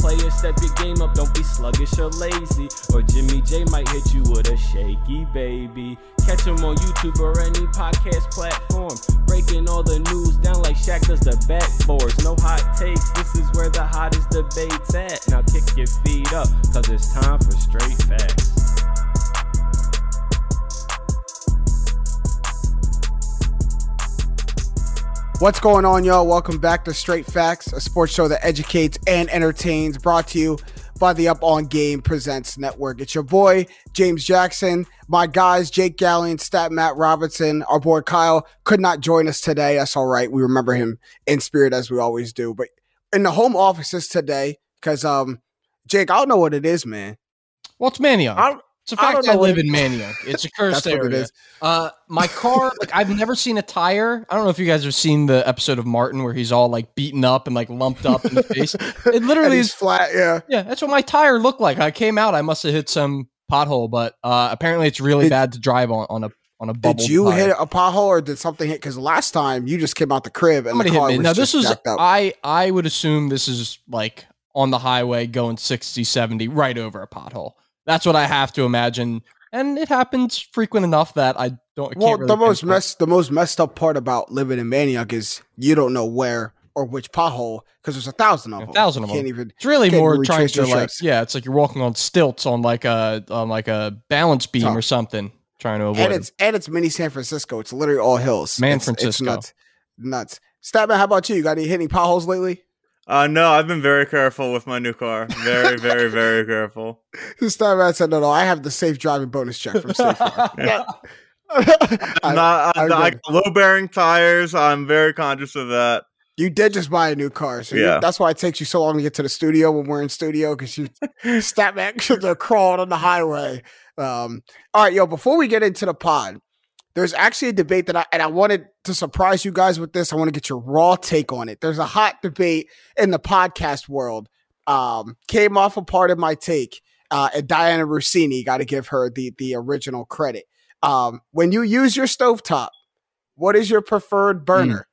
Players, step your game up, don't be sluggish or lazy. Or Jimmy J might hit you with a shaky baby. Catch him on YouTube or any podcast platform. Breaking all the news down like Shaq does the backboards. No hot takes, this is where the hottest debate's at. Now kick your feet up, cause it's time for straight facts. What's going on, y'all? Welcome back to Straight Facts, a sports show that educates and entertains, brought to you by the Up On Game Presents Network. It's your boy, James Jackson. My guys, Jake Gallion, Stat Matt Robertson, our boy Kyle could not join us today. That's all right. We remember him in spirit as we always do. But in the home offices today, because um, Jake, I don't know what it is, man. Well, it's Manayunk. I don't, It's a I fact don't I, live in Manayunk. It's a cursed That's what it area. Uh, my car, like I've never seen a tire. I don't know if you guys have seen the episode of Martin where he's all like beaten up and like lumped up in the face. It literally is. flat. Yeah. Yeah, that's what my tire looked like. I came out. I must have hit some pothole, but uh, apparently it's really Did- bad to drive on on a on a bubble. Did you tire. hit a pothole or did something hit? Because last time you just came out the crib and the Somebody hit car me. was Now this was. I I would assume this is like on the highway going 60 70 right over a pothole. That's what I have to imagine. And it happens frequent enough that I don't Well, really the most mess, the most messed up part about living in Manayunk is you don't know where or which pothole because there's a thousand of A them. thousand of them. Can't even. It's really more trying to like yeah, it's like you're walking on stilts on like a on like a balance beam or something, trying to avoid. And it. it's and it's mini San Francisco. It's literally all hills. Man It's- It's Francisco. nuts. Nuts. Statman, how about you? You got any hit any potholes lately? Uh, no, I've been very careful with my new car. Very, very, very careful. This time Statman said, "No, no, I have the safe driving bonus check from State Farm." Yeah. I- I'm not, I I'm, I, read- got low bearing tires. I'm very conscious of that. you did just buy a new car, so you- Yeah. that's why it takes you so long to get to the studio when we're in studio because you Statman should have crawled on the highway. Um, all right, yo, before we get into the pod, there's actually a debate that I and I wanted to surprise you guys with this. I want to get your raw take on it. There's a hot debate in the podcast world. Um, came off a part of my take, uh, and Dianna Russini got to give her the the original credit. Um, when you use your stovetop, what is your preferred burner?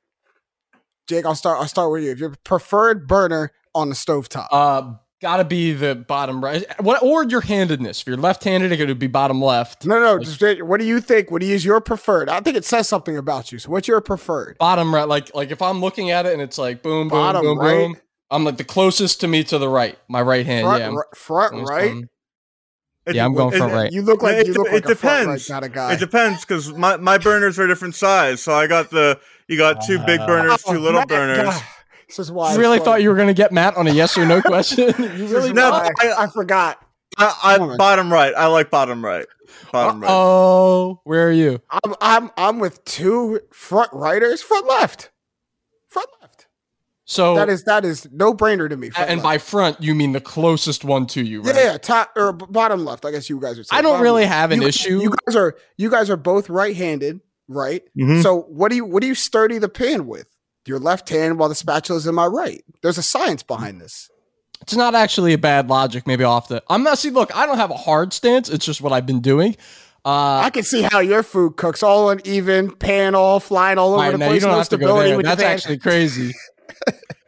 Jake, I'll start. I'll start with you. If your preferred burner on the stovetop, uh gotta be the bottom right. What or your handedness. If you're left handed, it would be bottom left. no, no. Just, what do you think? What do you use your preferred? I think it says something about you. So, what's your preferred? Bottom right, like like if I'm looking at it and it's like boom, boom, Bottom boom, right? boom. I'm like the closest to me to the right. My right hand. Front, yeah. I'm ri- front right. going- It- Yeah, I'm going it- front right. You look like It- you look it like a front right depends. kind of guy. It depends because my, my burners are different size. So I got the you got two big Ah. burners, two little burners. God, This is why You I really thought you were gonna get Matt on a yes or no question? you really No, I, I forgot. I, I bottom right. I like bottom right. Bottom right. Oh, where are you? I'm I'm I'm with two front righters, front left, front left. So that is that is no brainer to me. and left. by front you mean the closest one to you, right? yeah, yeah, top or bottom left. I guess you guys are. I don't really have an you, issue. You guys are you guys are both right-handed, right? Mhm. So what do you what do you sturdy the pan with? Your left hand while the spatula is in my right. There's a science behind this. It's not actually a bad logic. Maybe off the. I'm not. See, look, I don't have a hard stance. It's just what I've been doing. Uh, I can see how your food cooks all uneven, pan all flying all over all right, the now place. you don't no have to go stability there. with That's actually crazy.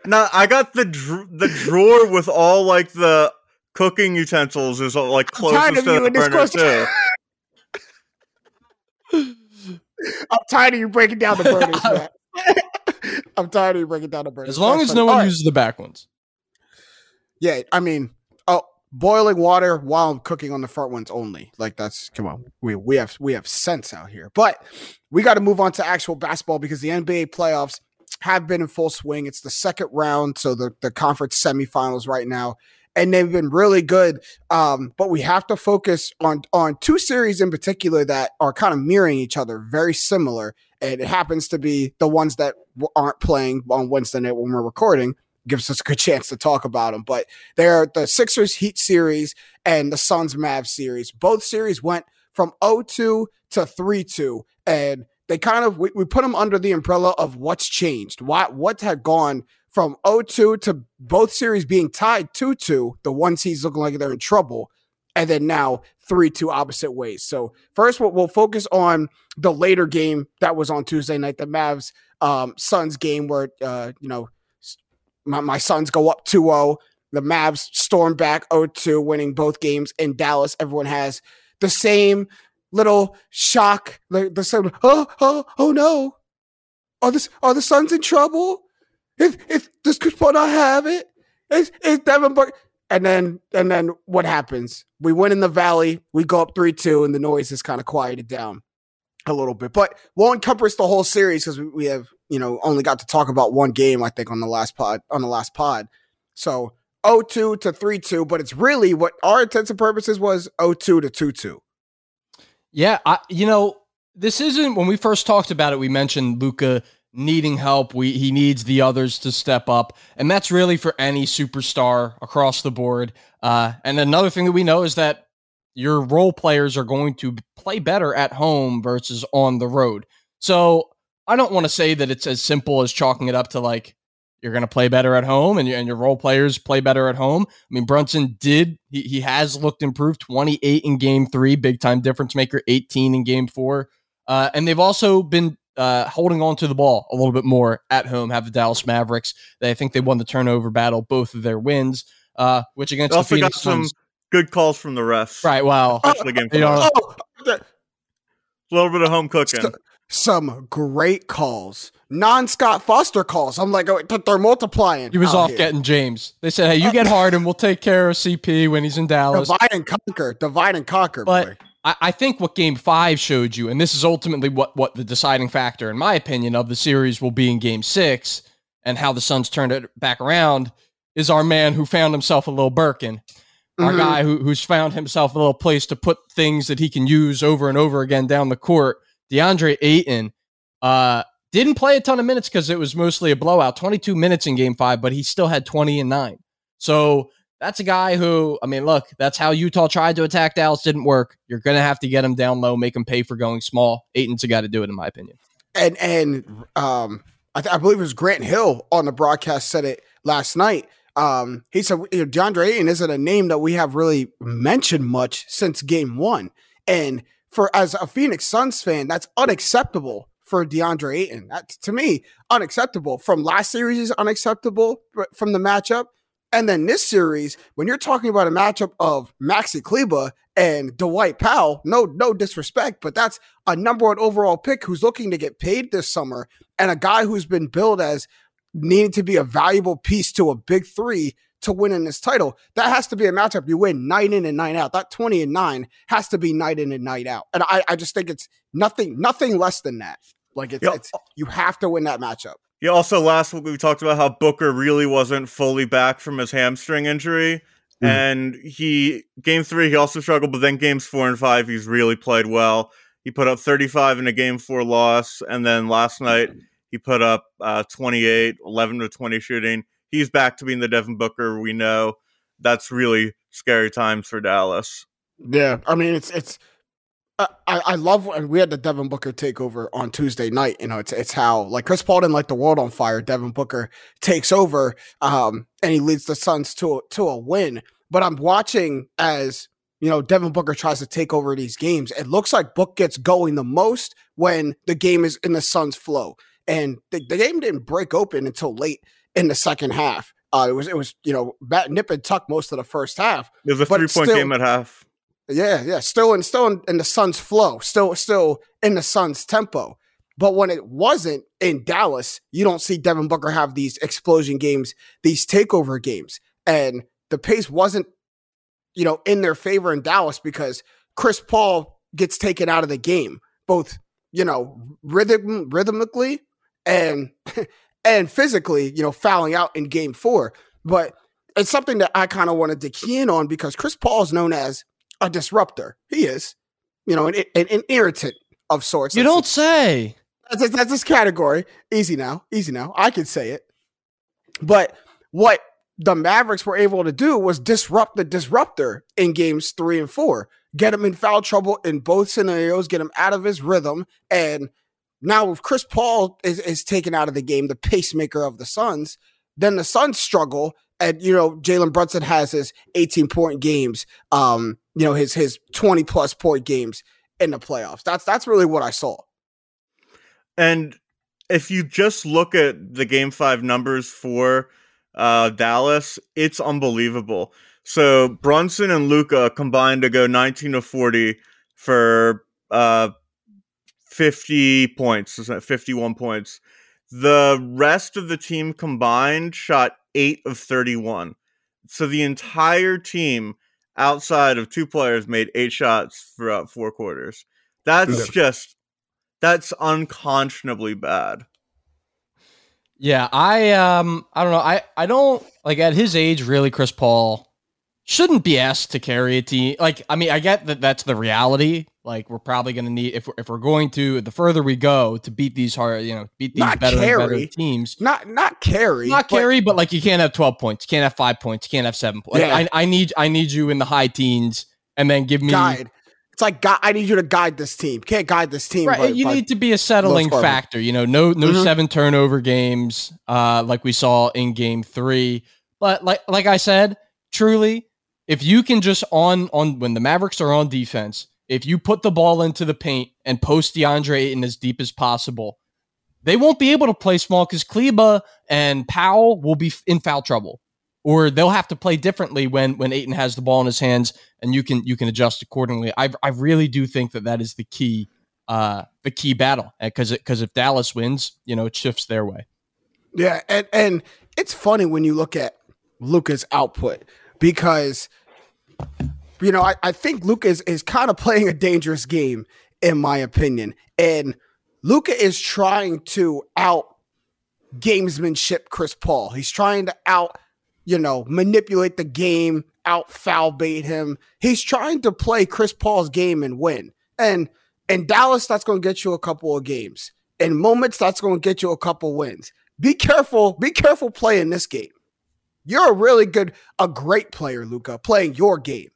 No, I got the dr- the drawer with all like the cooking utensils is all, like tired closest of to you the in burner question. too. I'm tired of you breaking down the burners, Matt. I'm tired of you breaking down the burners. As long That's as no one All right. uses the back ones. Yeah, I mean, oh, boiling water while I'm cooking on the front ones only. Like that's come on. We we have we have sense out here. But we got to move on to actual basketball because the NBA playoffs have been in full swing. It's the second round, so the the conference semifinals right now. And they've been really good, um, but we have to focus on on two series in particular that are kind of mirroring each other, very similar. And it happens to be the ones that aren't playing on Wednesday night when we're recording gives us a good chance to talk about them. But they're the Sixers Heat series and the Suns Mavs series. Both series went from 0-2 to 3-2. And they kind of we, we put them under the umbrella of what's changed. What what had gone from 0-2 to both series being tied 2-2, the one seeds looking like they're in trouble, and then now 3-2 opposite ways. So first we'll, we'll focus on the later game that was on Tuesday night, the Mavs um Suns game where uh you know my, my Suns go up 2-0. The Mavs storm back 0-2, winning both games in Dallas. Everyone has the same little shock, the, the same, oh, oh, oh no. Are the, are the Suns in trouble? If if does Chris Paul not have it? Is, is Devin Booker? And then and then what happens? We win in the valley, we go up 3-2, and the noise is kind of quieted down a little bit. But won't encompass the whole series because we, have, you know, only got to talk about one game, I think, on the last pod on the last pod. So 0-2 to 3-2, but it's really what our intents and purposes was 0-2 to 2-2. Yeah, I, you know, this isn't when we first talked about it. We mentioned Luka needing help. We he needs the others to step up, and that's really for any superstar across the board. Uh, and another thing that we know is that your role players are going to play better at home versus on the road. So I don't want to say that it's as simple as chalking it up to like you're going to play better at home and, and your role players play better at home. I mean, Brunson did, he, he has looked improved 28 in game three, big time difference maker, 18 in game four. Uh, and they've also been uh, holding on to the ball a little bit more at home, have the Dallas Mavericks. They, I think they won the turnover battle, both of their wins, uh, which against also the got some Suns. good calls from the refs. Right. Well, Especially game You know, four. Oh, A little bit of home cooking. So- some great calls, non Scott Foster calls. I'm like, oh, they're multiplying. he was off here. getting James. They said, hey, you get Harden. We'll take care of CP when he's in Dallas. divide and conquer, divide and conquer. But- boy. I, I think what game five showed you, and this is ultimately what, what the deciding factor, in my opinion, of the series will be in game six and how the Suns turned it back around, is our man who found himself a little Birkin. Our Mhm. guy who, who's found himself a little place to put things that he can use over and over again down the court. DeAndre Ayton uh, didn't play a ton of minutes because it was mostly a blowout 22 minutes in game five, but he still had 20 and nine. So that's a guy who, I mean, look, that's how Utah tried to attack Dallas. Didn't work. You're going to have to get him down low, make him pay for going small. Ayton's a guy to do it, in my opinion. and and um, I, th- I believe it was Grant Hill on the broadcast said it last night. Um, he said you know, DeAndre Ayton isn't a name that we have really mentioned much since Game One, and for as a Phoenix Suns fan, that's unacceptable for DeAndre Ayton. That to me unacceptable. From last series is unacceptable from the matchup. And then this series, when you're talking about a matchup of Maxi Kleber and Dwight Powell, no, no disrespect, but that's a number one overall pick who's looking to get paid this summer, and a guy who's been billed as needing to be a valuable piece to a big three to win in this title. That has to be a matchup you win night in and night out. That 20 and 9 has to be night in and night out. And I, I just think it's nothing, nothing less than that. Like it's, Yeah. it's you have to win that matchup. Yeah, also last week we talked about how Booker really wasn't fully back from his hamstring injury. Mhm. And he game three he also struggled, but then games four and five he's really played well. He put up 35 in a game four loss, and then last night he put up uh, 28, 11 to 20 shooting. He's back to being the Devin Booker we know. That's really scary times for Dallas. Yeah, I mean it's it's. I, I love when we had the Devin Booker takeover on Tuesday night. You know, it's it's how like Chris Paul didn't light the world on fire. Devin Booker takes over, um, and he leads the Suns to a, to a win. But I'm watching as you know Devin Booker tries to take over these games. It looks like Book gets going the most when the game is in the Suns' flow, and the, the game didn't break open until late in the second half. Uh, it was it was you know bat, nip and tuck most of the first half. It was a three point still- game at half. Yeah, yeah, still in still in, in the Suns' flow, still still in the Suns' tempo. But when it wasn't in Dallas, you don't see Devin Booker have these explosion games, these takeover games, and the pace wasn't, you know, in their favor in Dallas because Chris Paul gets taken out of the game, both you know, rhythm rhythmically and and physically, you know, fouling out in Game Four. But it's something that I kind of wanted to key in on because Chris Paul is known as a disruptor. He is, you know, an, an, an irritant of sorts. You That's- don't say. that's, that's this category. Easy now, easy now. I can say it. But what the Mavericks were able to do was disrupt the disruptor in games three and four, get him in foul trouble in both scenarios, get him out of his rhythm, and now if Chris Paul is, is taken out of the game, the pacemaker of the Suns, then the Suns struggle. And you know, Jalen Brunson has his 18 point games, um, you know, his his 20 plus point games in the playoffs. That's that's really what I saw. And if you just look at the game five numbers for uh, Dallas, it's unbelievable. So Brunson and Luka combined to go 19 to 40 for uh, 50 points, 51 points. The rest of the team combined shot 8 of 31. So the entire team outside of two players made 8 shots throughout four quarters. That's yeah. just that's unconscionably bad. Yeah, I um I don't know. I I don't like at his age really Chris Paul shouldn't be asked to carry a team. Like I mean, I get that that's the reality. Like we're probably going to need if we're, if we're going to the further we go to beat these hard, you know, beat these better, better teams. Not not carry. Not but, carry, but like you can't have 12 points, you can't have 5 points, you can't have 7 points. Yeah. I I need I need you in the high teens and then give me guide. It's like I need you to guide this team. Can't guide this team. Right. By, you by need to be a settling factor. You know, no no mm-hmm. seven turnover games, uh, like we saw in Game Three. But like like I said, truly, if you can just on on when the Mavericks are on defense, if you put the ball into the paint and post DeAndre Ayton as deep as possible, they won't be able to play small because Kleber and Powell will be in foul trouble or they'll have to play differently when when Ayton has the ball in his hands, and you can you can adjust accordingly. I I really do think that that is the key uh the key battle because because if Dallas wins, you know it shifts their way. Yeah, and and it's funny when you look at Luka's output because you know I, I think Luka is, is kind of playing a dangerous game in my opinion, and Luka is trying to out gamesmanship Chris Paul. He's trying to out you know, manipulate the game, out foul bait him. He's trying to play Chris Paul's game and win. And in Dallas, that's going to get you a couple of games. In moments, that's going to get you a couple wins. Be careful. Be careful playing this game. You're a really good, a great player, Luka, playing your game.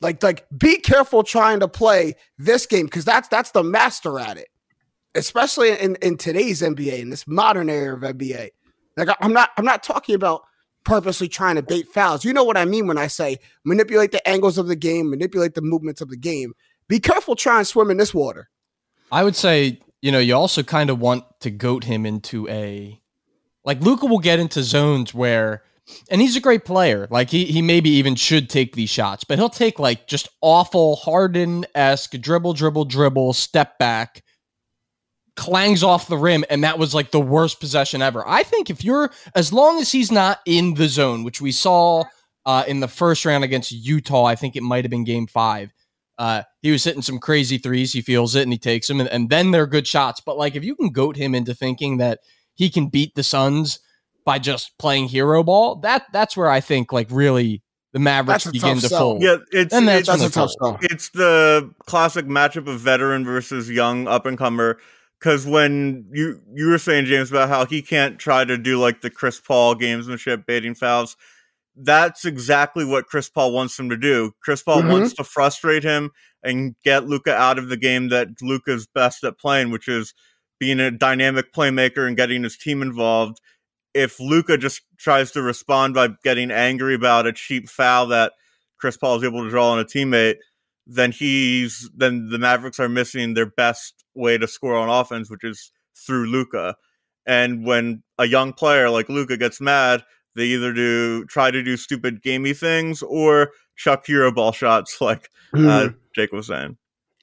Like, like, be careful trying to play this game because that's that's the master at it, especially in in today's NBA in this modern era of NBA. Like, I'm not I'm not talking about purposely trying to bait fouls. You know what I mean when I say manipulate the angles of the game, manipulate the movements of the game. Be careful trying to swim in this water. I would say, you know, you also kind of want to goat him into a like Luka will get into zones where and he's a great player. Like he he maybe even should take these shots, but he'll take like just awful Harden esque dribble, dribble, dribble, step back clangs off the rim and that was like the worst possession ever. I think if you're as long as he's not in the zone, which we saw uh, in the first round against Utah, I think it might have been game five. Uh, he was hitting some crazy threes. He feels it and he takes them, and, and then they're good shots. But like, if you can goat him into thinking that he can beat the Suns by just playing hero ball, that that's where I think like really the Mavericks begin to fold. Yeah, it's and that's, it's, that's a tough It's the classic matchup of veteran versus young up and comer because when you you were saying James about how he can't try to do like the Chris Paul gamesmanship baiting fouls, that's exactly what Chris Paul wants him to do. Chris Paul mm-hmm. wants to frustrate him and get Luka out of the game that Luka's best at playing, which is being a dynamic playmaker and getting his team involved. If Luka just tries to respond by getting angry about a cheap foul that Chris Paul is able to draw on a teammate, then he's then the Mavericks are missing their best way to score on offense, which is through Luka. And when a young player like Luka gets mad, they either do try to do stupid gamey things or chuck hero ball shots, like mm. uh, hmm. Jake was saying.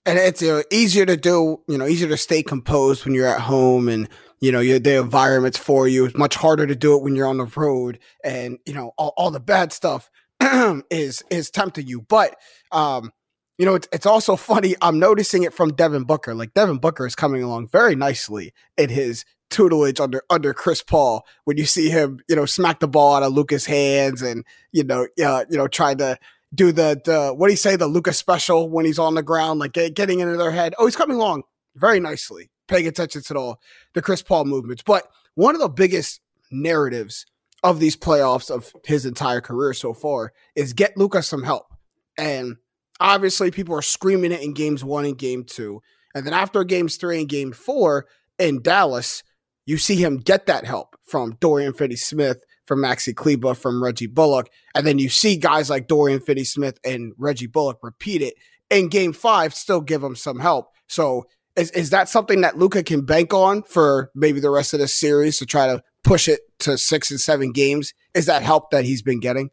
And it's uh, easier to do, you know, easier to stay composed when you're at home and you know your, the environment's for you. It's much harder to do it when you're on the road, and you know all, all the bad stuff is is tempting you. But um, you know, it's, it's also funny. I'm noticing it from Devin Booker. Like Devin Booker is coming along very nicely in his tutelage under under Chris Paul. When you see him, you know, smack the ball out of Luka's hands, and you know, uh, you know, trying to do the the what do you say the Luka special when he's on the ground, like get, getting into their head. Oh, he's coming along very nicely, paying attention to the the Chris Paul movements. But one of the biggest narratives of these playoffs of his entire career so far is get Luka some help and obviously people are screaming it in games one and game two. And then after games three and game four in Dallas, you see him get that help from Dorian Finney Smith, from Maxi Kleber, from Reggie Bullock. And then you see guys like Dorian Finney Smith and Reggie Bullock repeat it in game five, still give him some help. So is, is that something that Luka can bank on for maybe the rest of the series to try to push it to six and seven games? Is that help that he's been getting?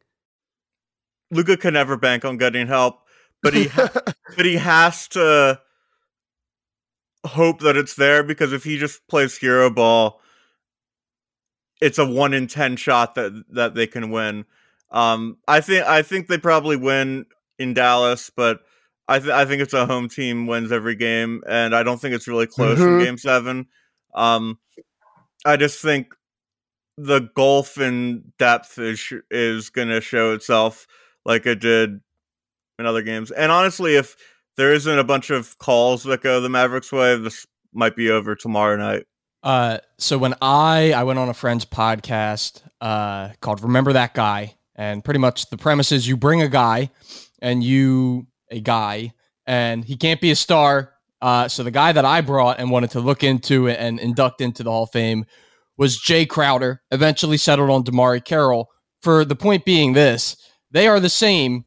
Luka can never bank on getting help, but he ha- but he has to hope that it's there because if he just plays hero ball, it's a one in ten shot that that they can win. Um, I think I think they probably win in Dallas, but I th- I think it's a home team wins every game, and I don't think it's really close Mhm. in Game Seven. Um, I just think the gulf in depth is sh- is going to show itself like it did in other games. And honestly, if there isn't a bunch of calls that go the Mavericks' way, this might be over tomorrow night. Uh, so when I I went on a friend's podcast uh, called "Remember That Guy," and pretty much the premise is you bring a guy, and you a guy, and he can't be a star. Uh, so the guy that I brought and wanted to look into and induct into the Hall of Fame was Jae Crowder. Eventually settled on DeMarre Carroll. For the point being, this they are the same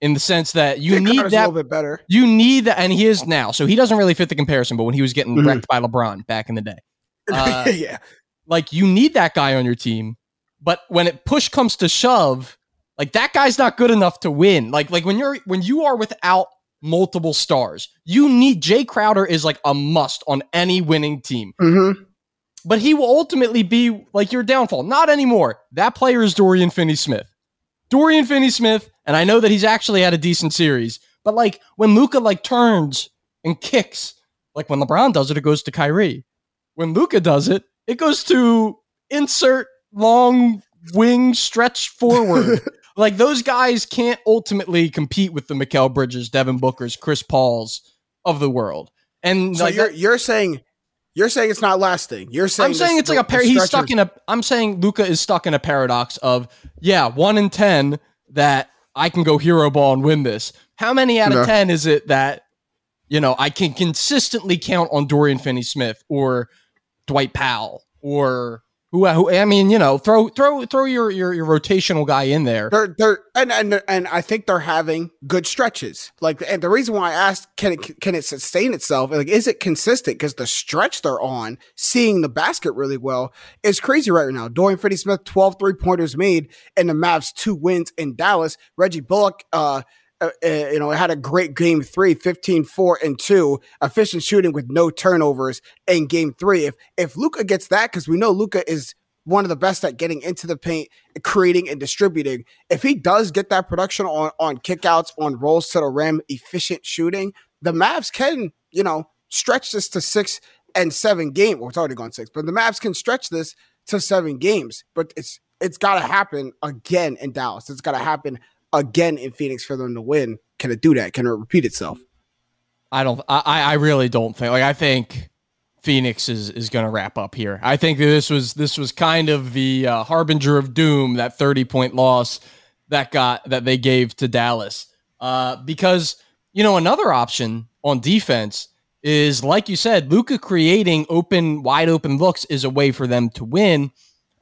in the sense that you Jae need Crowder's a that little bit better. you need that, and he is now. So he doesn't really fit the comparison. But when he was getting Mhm. wrecked by LeBron back in the day, Uh, yeah. like you need that guy on your team. But when it push comes to shove, like that guy's not good enough to win. Like like when you're when you are without multiple stars, you need Jae Crowder is like a must on any winning team. Mm-hmm. But he will ultimately be like your downfall. Not anymore. That player is Dorian Finney Smith. Dorian Finney Smith, and I know that he's actually had a decent series, but like when Luka like turns and kicks, like when LeBron does it, it goes to Kyrie. When Luka does it, it goes to insert long wing stretch forward. like those guys can't ultimately compete with the Mikal Bridges, Devin Booker's, Chris Paul's of the world. And So like you're that- you're saying you're saying it's not lasting. You're saying I'm saying this- it's like a par- he's stuck in a I'm saying Luka is stuck in a paradox of yeah, 1 in 10 that I can go hero ball and win this. How many out No. of 10 is it that you know, I can consistently count on Dorian Finney-Smith or Dwight Powell or who, who I mean, you know, throw throw throw your your, your rotational guy in there. They're they're and and and I think they're having good stretches. Like and the reason why I asked can it can it sustain itself? Like is it consistent? Because the stretch they're on, seeing the basket really well, is crazy right now. Dorian Finney Smith, 12 three pointers made, and the Mavs two wins in Dallas. Reggie Bullock, uh, uh, uh, you know, it had a great game three, 15, 4, and 2, efficient shooting with no turnovers in game three. If if Luka gets that, because we know Luka is one of the best at getting into the paint, creating and distributing. If he does get that production on on kickouts, on rolls to the rim, efficient shooting, the Mavs can, you know, stretch this to six and seven game. Well, it's already gone six, but the Mavs can stretch this to seven games. But it's it's got to happen again in Dallas. It's got to happen again in Phoenix for them to win. Can it do that? Can it repeat itself? I don't. I I really don't think. Like I think Phoenix is is going to wrap up here. I think this was this was kind of the uh, harbinger of doom. That thirty point loss that got that they gave to Dallas. Uh, because you know another option on defense is like you said, Luka creating open, wide open looks is a way for them to win.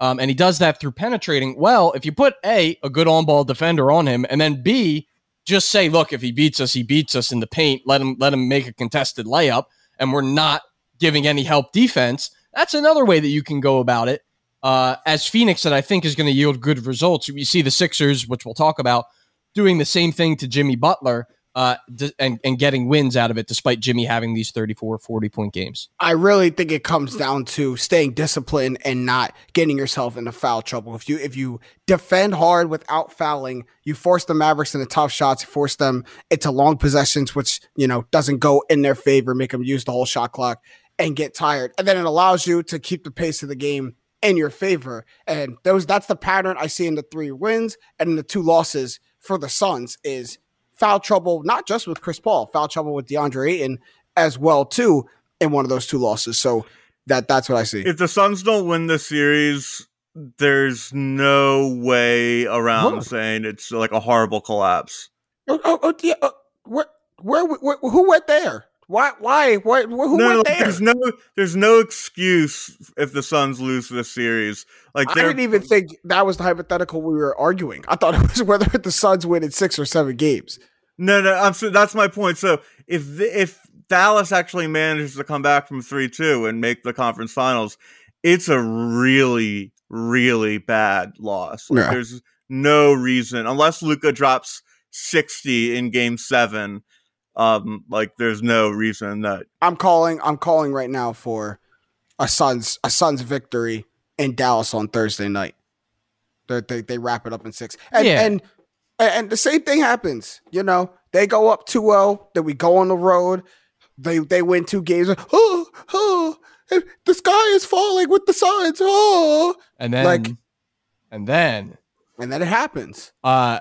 Um, and he does that through penetrating. Well, if you put A, a good on ball defender on him, and then B, just say, look, if he beats us, he beats us in the paint. Let him let him make a contested layup, and we're not giving any help defense. That's another way that you can go about it. Uh, as Phoenix, that I think is going to yield good results. You see the Sixers, which we'll talk about, doing the same thing to Jimmy Butler uh, and, and getting wins out of it, despite Jimmy having these 34, 40 point games. I really think it comes down to staying disciplined and not getting yourself into foul trouble. If you if you defend hard without fouling, you force the Mavericks into tough shots, you force them into long possessions, which you know doesn't go in their favor, make them use the whole shot clock and get tired, and then it allows you to keep the pace of the game in your favor. And those that's the pattern I see in the three wins and in the two losses for the Suns is foul trouble, not just with Chris Paul, foul trouble with DeAndre Ayton as well too in one of those two losses. So that that's what I see. If the Suns don't win this series, there's no way around Whoa. saying it's like a horrible collapse. Oh, oh, oh, yeah, uh, where, where, where, who went there? Why? Why? What? Who no, went there? there's no there's no excuse if the Suns lose this series. Like I didn't even think that was the hypothetical we were arguing. I thought it was whether the Suns win in six or seven games. no no. I'm so that's my point. So if the, if Dallas actually manages to come back from three two and make the conference finals, it's a really really bad loss. Like, Yeah. There's no reason unless Luka drops sixty in Game Seven. Um, like there's no reason that I'm calling. I'm calling right now for a Suns a Suns victory in Dallas on Thursday night. They they, they wrap it up in six, and Yeah. and and the same thing happens. You know, they go up 2-0, then we go on the road. They they win two games. Oh, oh, the sky is falling with the Suns. Oh, And then, Like- and then, and then it happens. uh,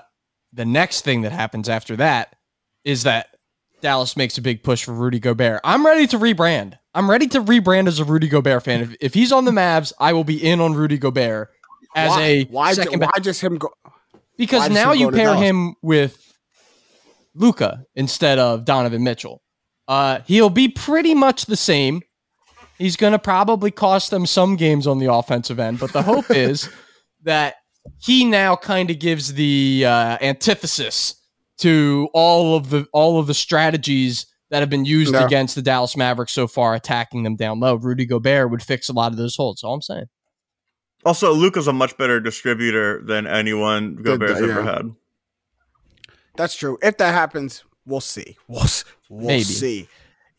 the next thing that happens after that is that Dallas makes a big push for Rudy Gobert. I'm ready to rebrand. I'm ready to rebrand as a Rudy Gobert fan. If, if he's on the Mavs, I will be in on Rudy Gobert as why, a why, second. why just him go? because now you pair Dallas? him with Luka instead of Donovan Mitchell. Uh, he'll be pretty much the same. He's going to probably cost them some games on the offensive end, but the hope is that he now kind of gives the uh, antithesis to all of the all of the strategies that have been used No. against the Dallas Mavericks so far, attacking them down low. Rudy Gobert would fix a lot of those holes. All I'm saying. also Luka's a much better distributor than anyone Gobert's yeah. ever had. That's true. If that happens, we'll see. We'll, we'll Maybe. see.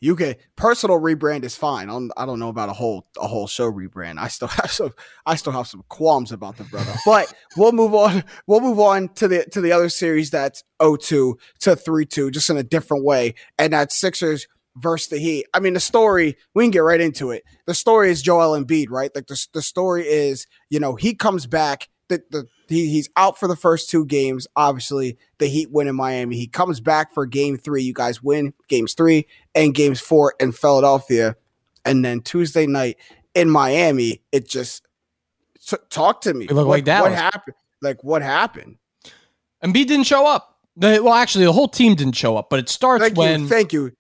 You can personal rebrand is fine. I don't, I don't know about a whole a whole show rebrand. I still have some I still have some qualms about the brother. But we'll move on. We'll move on to the to the other series that's 0-2 to 3-2, just in a different way. And that's Sixers versus the Heat. I mean, the story, we can get right into it. The story is Joel Embiid, right? Like the, the story is, you know, he comes back. The, the he, he's out for the first two games. Obviously, the Heat win in Miami. He comes back for game three. You guys win games three and games four in Philadelphia. And then Tuesday night in Miami, it just t- talk to me. Look what, like Dallas. What happened? Like what happened? Embiid didn't show up. The, well, actually, the whole team didn't show up, but it starts Thank when you. Thank you.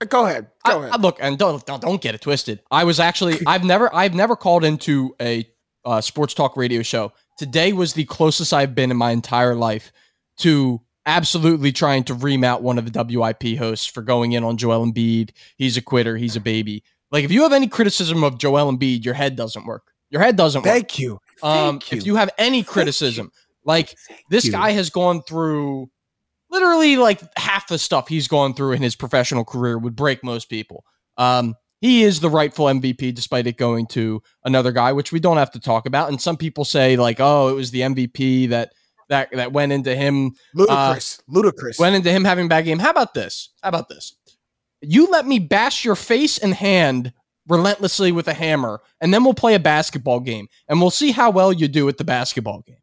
Uh, Go ahead. Go I, ahead. I- look and don't, don't don't get it twisted. I was actually I've never I've never called into a uh, sports talk radio show. Today was the closest I've been in my entire life to absolutely trying to ream out one of the WIP hosts for going in on Joel Embiid. He's a quitter. He's a baby. Like if you have any criticism of Joel Embiid, your head doesn't work. Your head doesn't work. Thank you. Um, Thank if you have any criticism, like this you. guy has gone through literally like half the stuff he's gone through in his professional career would break most people. Um, he is the rightful MVP despite it going to another guy, which we don't have to talk about. And some people say like, oh, it was the MVP that that that went into him uh, ludicrous. ludicrous. went into him having a bad game. How about this? How about this? You let me bash your face and hand relentlessly with a hammer, and then we'll play a basketball game, and we'll see how well you do at the basketball game.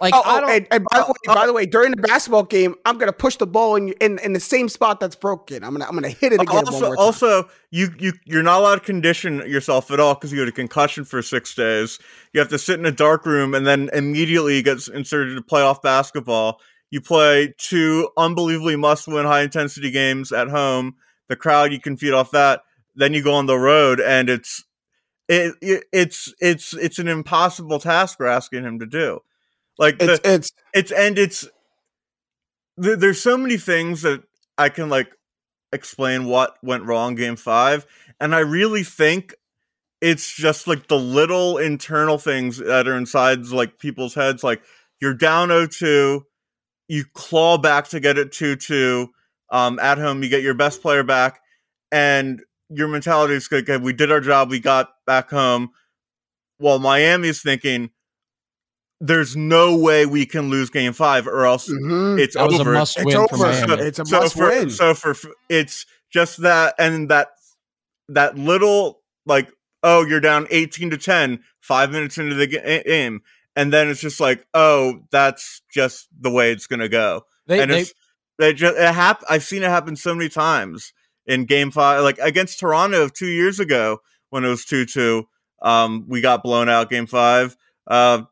Like Oh, oh I oh don't. and, and by, the oh, way, by oh. the way, during the basketball game, I'm gonna push the ball in in, in the same spot that's broken. I'm gonna I'm gonna hit it oh, again. one Also, time. also, you you you're not allowed to condition yourself at all because you had a concussion for six days. You have to sit in a dark room and then immediately get inserted to playoff basketball. You play two unbelievably must-win high-intensity games at home. The crowd you can feed off that. Then you go on the road, and it's it, it it's it's it's an impossible task we're asking him to do. Like the, it's it's it's and it's there, there's so many things that I can like explain what went wrong game 5 and I really think it's just like the little internal things that are inside like people's heads like you're down 0-2 you claw back to get it 2-2 um at home you get your best player back and your mentality is good okay we did our job we got back home while Miami's thinking there's no way we can lose game 5 or else mhm. it's that was over a must It's win for over. Miami. It's a so must for, win. So for it's just that and that that little like oh you're down 18 to 10 5 minutes into the game and then it's just like oh that's just the way it's going to go. They, and they, it's it just it hap- I've seen it happen so many times in game 5 like against Toronto 2 years ago when it was 2-2 um we got blown out game 5 uh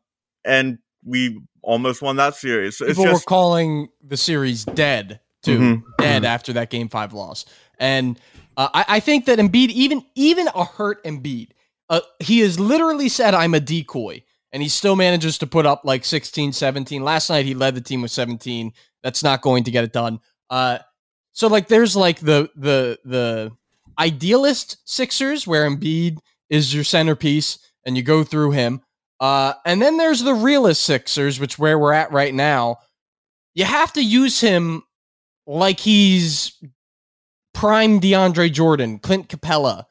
and we almost won that series. So it's people were just calling the series dead too, Mhm. dead after that game five loss. And uh, I, I, think that Embiid, even even a hurt Embiid, uh, he has literally said, I'm a decoy. And he still manages to put up like 16, 17. Last night, he led the team with 17. That's not going to get it done. Uh, so like, there's like the the the idealist Sixers where Embiid is your centerpiece and you go through him. Uh, and then there's the realist Sixers, which where we're at right now. You have to use him like he's prime DeAndre Jordan, Clint Capela,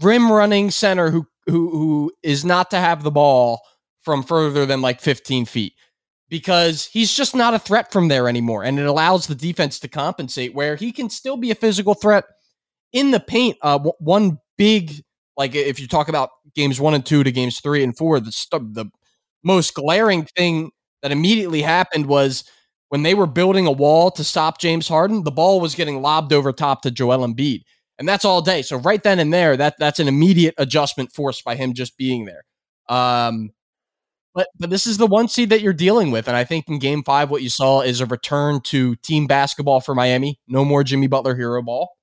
rim running center who who who is not to have the ball from further than like 15 feet because he's just not a threat from there anymore. And it allows the defense to compensate where he can still be a physical threat in the paint. Uh, w- one big, like if you talk about games one and two to games three and four, the, st- the most glaring thing that immediately happened was when they were building a wall to stop James Harden, the ball was getting lobbed over top to Joel Embiid. And that's all day. So right then and there, that that's an immediate adjustment forced by him just being there. Um, but but this is the one seed that you're dealing with, and I think in Game Five, what you saw is a return to team basketball for Miami. No more Jimmy Butler hero ball.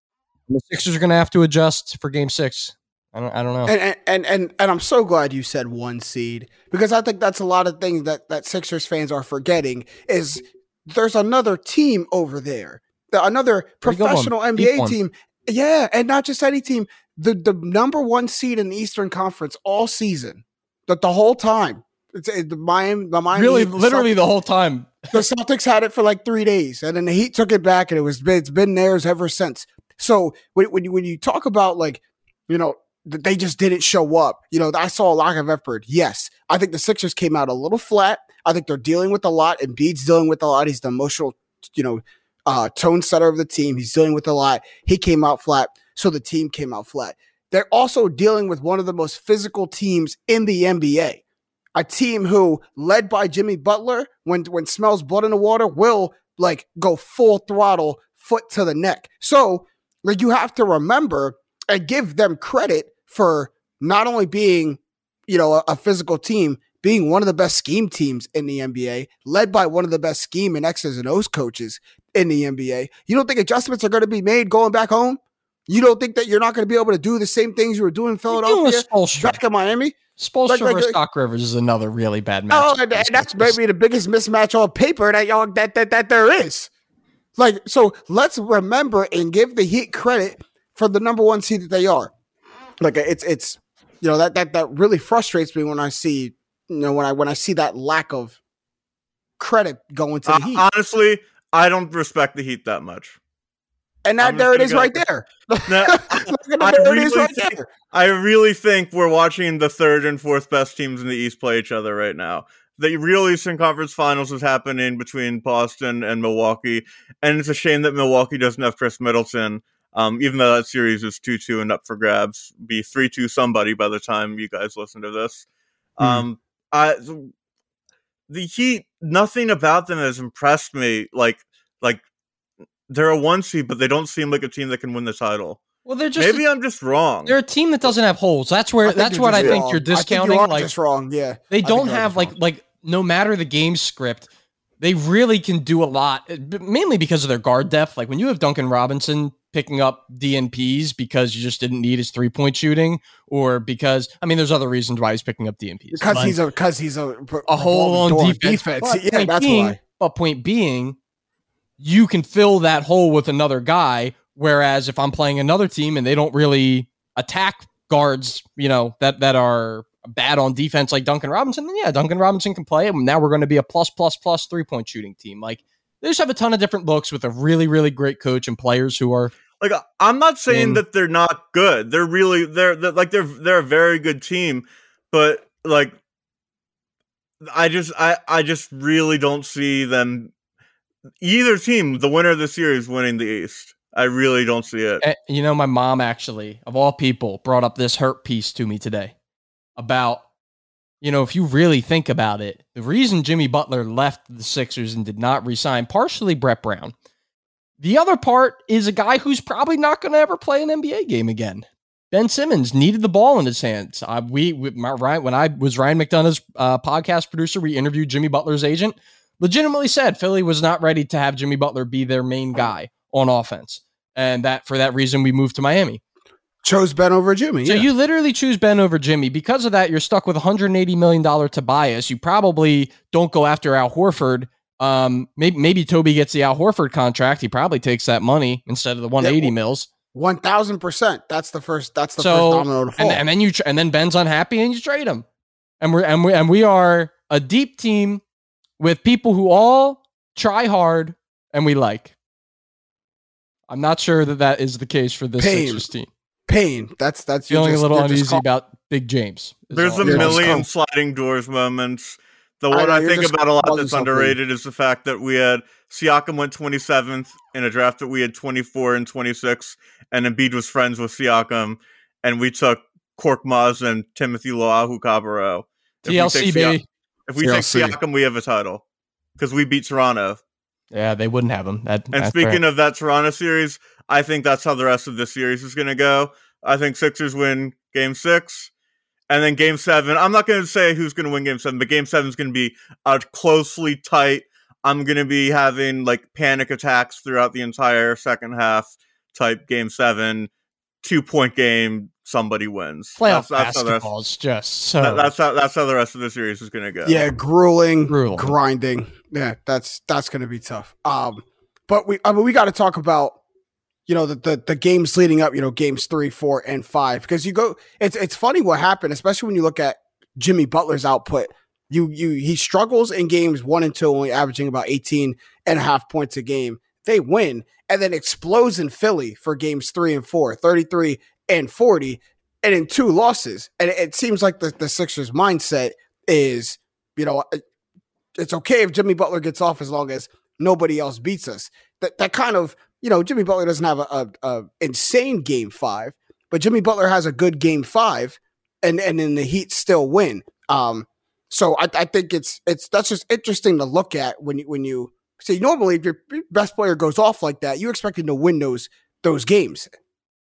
The Sixers are going to have to adjust for Game Six. I don't, I don't know. And, and and and I'm so glad you said one seed because I think that's a lot of things that that Sixers fans are forgetting is there's another team over there, another professional NBA team. Yeah, and not just any team. The the number one seed in the Eastern Conference all season, that the whole time it's it, the Miami, the Miami really, Heat, literally Celtics, the whole time. the Celtics had it for like three days, and then the Heat took it back, and it was it's been theirs ever since. So when when you, when you talk about like you know they just didn't show up, you know I saw a lack of effort. Yes, I think the Sixers came out a little flat. I think they're dealing with a lot, and Embiid's dealing with a lot. He's the emotional, you know, uh, tone setter of the team. He's dealing with a lot. He came out flat, so the team came out flat. They're also dealing with one of the most physical teams in the NBA a team who, led by Jimmy Butler, when when smells blood in the water, will like go full throttle, foot to the neck. So, like you have to remember and give them credit for not only being, you know, a, a physical team, being one of the best scheme teams in the NBA, led by one of the best scheme and X's and O's coaches in the NBA. You don't think adjustments are going to be made going back home? You don't think that you're not going to be able to do the same things you were doing in Philadelphia, back in Miami? Spoelstra like, like, versus Doc Rivers is another really bad match. Oh, and, and that's maybe the biggest mismatch on paper that y'all that, that that there is. Like, so let's remember and give the Heat credit for the number one seed that they are. Like, it's it's you know that that that really frustrates me when I see you know when I when I see that lack of credit going to the Heat. Honestly, I don't respect the Heat that much. And that, there it is right there. I, really right think, there. I really think we're watching the third and fourth best teams in the East play each other right now. The real Eastern Conference Finals is happening between Boston and Milwaukee, and it's a shame that Milwaukee doesn't have Khris Middleton. Um, even though that series is two two and up for grabs, be three two somebody by the time you guys listen to this. Mm. Um, I the Heat, nothing about them has impressed me. Like like they're a one seed, but they don't seem like a team that can win the title. Well, they're just maybe i am just wrong. They're a team that doesn't have holes. That's where that's what I think you're discounting. You like just wrong. Yeah, they don't have like wrong. like no matter the game script, they really can do a lot. Eh, mainly because of their guard depth. Like when you have Duncan Robinson picking up DNPs because you just didn't need his three point shooting, or because I mean, there's other reasons why he's picking up DNPs. Because he's a because he's a a hole on defense. defense. Yeah, that's being, why. But point being, you can fill that hole with another guy. Whereas if I'm playing another team and they don't really attack guards, you know, that that are bad on defense like Duncan Robinson, then yeah, Duncan Robinson can play. And now we're going to be a plus plus plus three point shooting team. Like they just have a ton of different looks with a really really great coach and players who are like I'm not saying in, that they're not good. They're really they're, they're like they're they're a very good team, but like I just I I just really don't see them either team, the winner of the series, winning the East. I really don't see it. Eh, you know, my mom actually, of all people, brought up this hurt piece to me today about, you know, if you really think about it, the reason Jimmy Butler left the Sixers and did not resign, partially Brett Brown. The other part is a guy who's probably not going to ever play an NBA game again. Ben Simmons needed the ball in his hands. We, we my, Ryan, when I was Ryan McDonough's uh, podcast producer, we interviewed Jimmy Butler's agent legitimately said Philly was not ready to have Jimmy Butler be their main guy on offense. and that for that reason we moved to Miami. Chose Ben over Jimmy. So yeah. you literally choose Ben over Jimmy. Because of that, you're stuck with 180 million dollar Tobias. You probably don't go after Al Horford. Um, maybe maybe Toby gets the Al Horford contract. He probably takes that money instead of the 180 well, mils. One thousand percent. That's the first. That's the So, first domino to fall. And, and then you and then Ben's unhappy and you trade him. And we're and we and we are a deep team with people who all try hard and we like. I'm not sure that that is the case for this. Sixers team. Pain. That's that's you're Feeling just- a little uneasy call- about Big James. There's all a I'm You're million call- sliding doors moments. The I one know, I, think about a lot calling that's something. underrated is the fact that we had Siakam went 27th in a draft that we had 24 and 26, and Embiid was friends with Siakam, and we took Korkmaz and Timothé Luwawu-Cabarrot. If we TLC take baby. If we TLC. take Siakam, we have a title because we beat Toronto. Yeah, they wouldn't have him. That, And speaking fair. of that Toronto series, I think that's how the rest of this series is going to go. I think Sixers win game six. And then game seven, I'm not going to say who's going to win game seven, but game seven is going to be a closely tight. I'm going to be having like panic attacks throughout the entire second half type game seven, two point game, somebody wins. playoff That's, that's, how the rest, is just so. that- that's, how, that's how the rest of the series is going to go. Yeah, grueling, Grueling. grinding. Yeah, that's that's gonna be tough. Um, but we I mean we got to talk about you know the, the the games leading up. You know, games three, four, and five because you go. It's it's funny what happened, especially when you look at Jimmy Butler's output. You you he struggles in games one and two, only averaging about 18 and a half points a game. They win and then explodes in Philly for games three and four, 33 and 40, and in two losses. And it, it seems like the, the Sixers mindset is, you know, uh, it's okay if Jimmy Butler gets off as long as nobody else beats us. That that kind of, you know, Jimmy Butler doesn't have a, a, a insane game five, but Jimmy Butler has a good game five, and and then the Heat still win. Um, so I, I think it's it's that's just interesting to look at when you when you see normally if your best player goes off like that, you expect him to win those those games.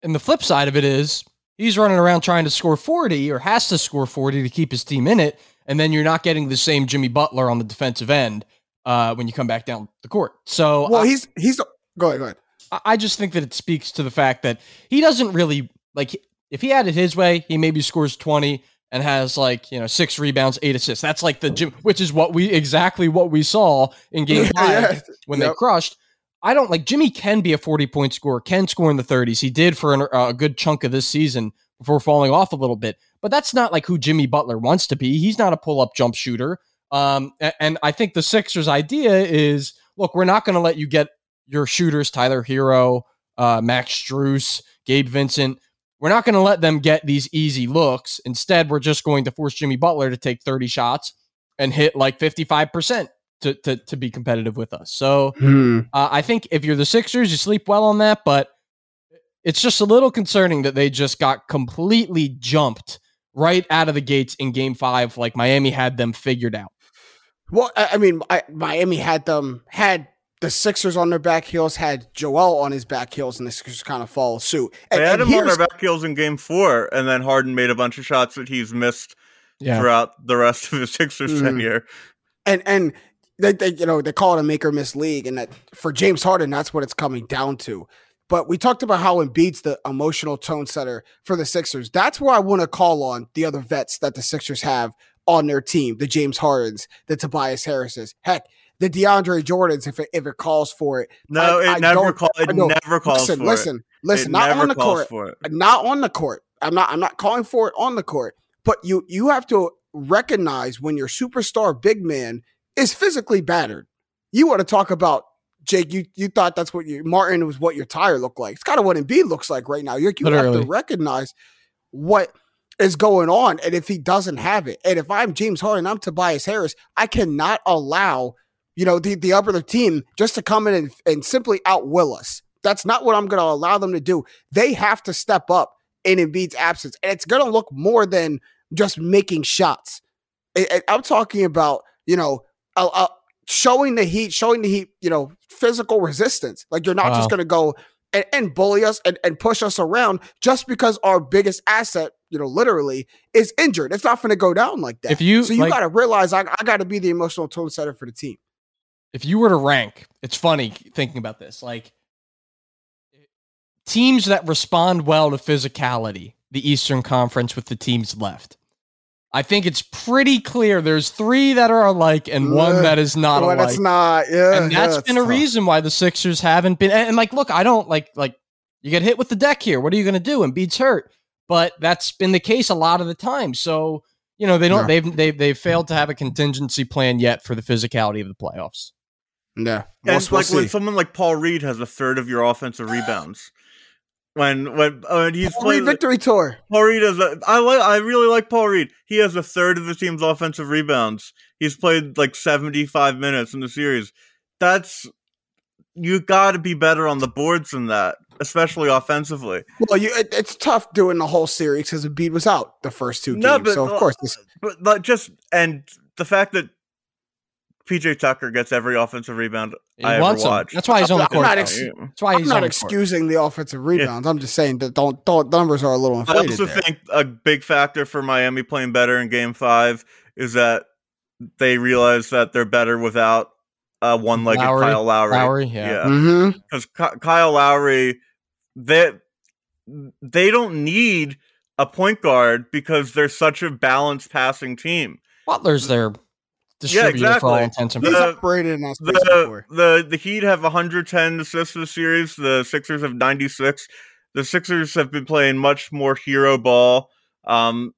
and the flip side of it is he's running around trying to score 40 or has to score 40 to keep his team in it. And then you're not getting the same Jimmy Butler on the defensive end uh, when you come back down the court. So Well, I, he's he's go ahead, go ahead. I- just think that it speaks to the fact that he doesn't really like if he had it his way, he maybe scores 20 and has like, you know, six rebounds, eight assists. That's like the Jim, which is what we exactly what we saw in game five Yeah, when they crushed. I don't like Jimmy can be a 40 point scorer, can score in the 30s. He did for an, a good chunk of this season before falling off a little bit, but that's not like who Jimmy Butler wants to be. He's not a pull up jump shooter. Um, and I think the Sixers' idea is look, we're not going to let you get your shooters, Tyler Herro, uh, Max Strus, Gabe Vincent. We're not going to let them get these easy looks. Instead, we're just going to force Jimmy Butler to take 30 shots and hit like 55% to, to, to be competitive with us. So Hmm. uh, I think if you're the Sixers, you sleep well on that, but it's just a little concerning that they just got completely jumped right out of the gates in game five, like Miami had them figured out. Well, I, I mean, I, Miami had them had the Sixers on their back heels, had Joel on his back heels, and the Sixers kind of follow suit. And, They had and him on their back heels in game four, and then Harden made a bunch of shots that he's missed Yeah. throughout the rest of his Sixers Mhm. tenure. and and they, they you know they call it a make or miss league, and that for James Harden, that's what it's coming down to. But we talked about how Embiid's the emotional tone setter for the Sixers. That's where I want to call on the other vets that the Sixers have on their team: the James Hardens, the Tobias Harrises, heck, the DeAndre Jordans, if it, if it calls for it. No, I- it I never don't- call, it I never calls listen, for listen, it. listen, it not never on the calls court, for it. not on the court. I'm not. I'm not calling for it on the court. But you you have to recognize when your superstar big man is physically battered. You want to talk about Jake? You you thought that's what you Martin was what your tire looked like. It's kind of what Embiid looks like right now. You, you have to recognize what is going on, and if he doesn't have it, and if I'm James Harden, I'm Tobias Harris, I cannot allow you know the the other team just to come in and, and simply outwill us. That's not what I'm going to allow them to do. They have to step up in Embiid's absence, and it's going to look more than just making shots. I- I'm talking about you know uh, uh, showing the heat, showing the heat, you know, physical resistance. Like you're not Wow. just going to go and, and bully us and, and push us around just because our biggest asset, you know, literally is injured. It's not going to go down like that. If you, so you like- got to realize I, I got to be the emotional tone setter for the team. If you were to rank, it's funny thinking about this. Like, teams that respond well to physicality, the Eastern Conference with the teams left. I think it's pretty clear there's three that are alike and one that is not alike. that's not. Yeah, and yeah, that's it's been a tough. reason why the Sixers haven't been. And, and, like, look, I don't like like you get hit with the deck here. What are you going to do? Embiid's hurt, but that's been the case a lot of the time. So you know they don't. Yeah. They've they've they've failed to have a contingency plan yet for the physicality of the playoffs. Yeah, And we'll, we'll like when someone like Paul Reed has a third of your offensive rebounds, when when uh, when he's Paul playing Reed victory tour. Paul Reed has a, I like I really like Paul Reed. He has a third of the team's offensive rebounds. He's played like seventy five minutes in the series. That's you got to be better on the boards than that, especially offensively. Well, you, it, it's tough doing the whole series because Embiid was out the first two No, games. but, so of uh, course, this, But like, just and the fact that PJ Tucker gets every offensive rebound He I ever wants 'em. watched. That's why he's on the I'm court. not ex- That's why I'm he's not on the excusing the offensive rebounds. I'm just saying that don't don't the numbers are a little I also there. think a big factor for Miami playing better in Game Five is that they realize that they're better without uh, one-legged Lowry- Kyle Lowry. Lowry, yeah. Mhm. because Kyle Lowry, they they don't need a point guard because they're such a balanced passing team. Butler's their distributor for all exactly. intents and purposes. The- operated in that space The before. the the Heat have 110 assists this series. The Sixers have 96. The Sixers have been playing much more hero ball, um,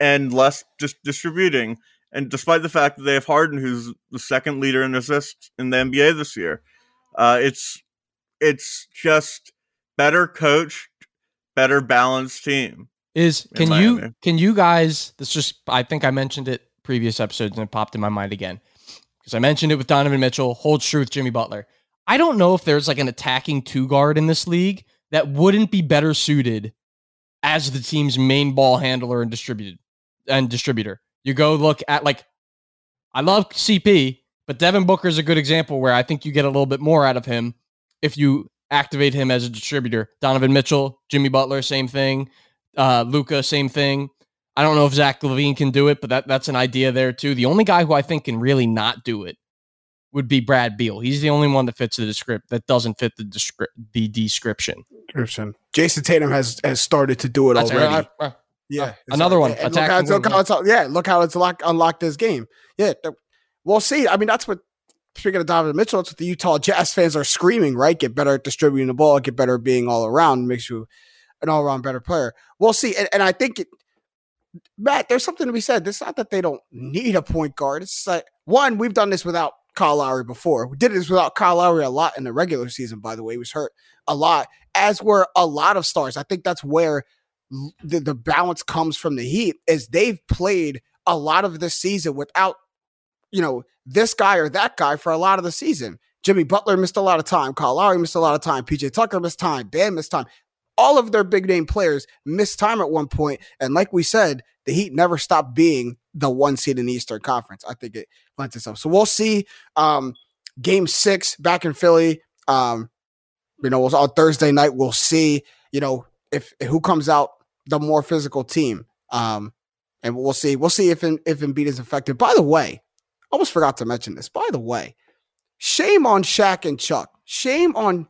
and less just distributing. And despite the fact that they have Harden, who's the second leader in assists in the NBA this year, uh, it's it's just better coached, better balanced team. Is in can you can you guys? This just I think I mentioned it previous episodes and it popped in my mind again because I mentioned it with Donovan Mitchell. Holds true with Jimmy Butler. I don't know if there's like an attacking two guard in this league that wouldn't be better suited as the team's main ball handler and distributed and distributor. You go look at like I love CP, but Devin Booker is a good example where I think you get a little bit more out of him if you activate him as a distributor. Donovan Mitchell, Jimmy Butler, same thing. Uh, Luka, same thing. I don't know if Zach LaVine can do it, but that, that's an idea there too. The only guy who I think can really not do it would be Brad Beal. He's the only one that fits the descript that doesn't fit the descri- the description. Description. Jayson Tatum has has started to do it That's already. uh, uh, Yeah, Uh, another one, And look how, look how yeah, look how it's lock, unlocked this game. Yeah, we'll see. I mean, that's what. Speaking of Donovan Mitchell, that's what the Utah Jazz fans are screaming. Right, get better at distributing the ball, get better at being all around, makes you an all around better player. We'll see, and, and I think it, Matt, there's something to be said. It's not that they don't need a point guard. It's like one, we've done this without Kyle Lowry before. We did this without Kyle Lowry a lot in the regular season. By the way, he was hurt a lot, as were a lot of stars. I think that's where the, the balance comes from the Heat is they've played a lot of this season without, you know, this guy or that guy for a lot of the season. Jimmy Butler missed a lot of time. Kyle Lowry missed a lot of time. PJ Tucker missed time. Bam missed time. All of their big name players missed time at one point. And like we said, the Heat never stopped being the one seed in the Eastern Conference. I think it lends itself. So we'll see. Um, game six back in Philly. Um, you know, on Thursday night, we'll see, you know, if who comes out the more physical team. Um, and we'll see. We'll see if if Embiid is affected. By the way, I almost forgot to mention this. By the way, shame on Shaq and Chuck. Shame on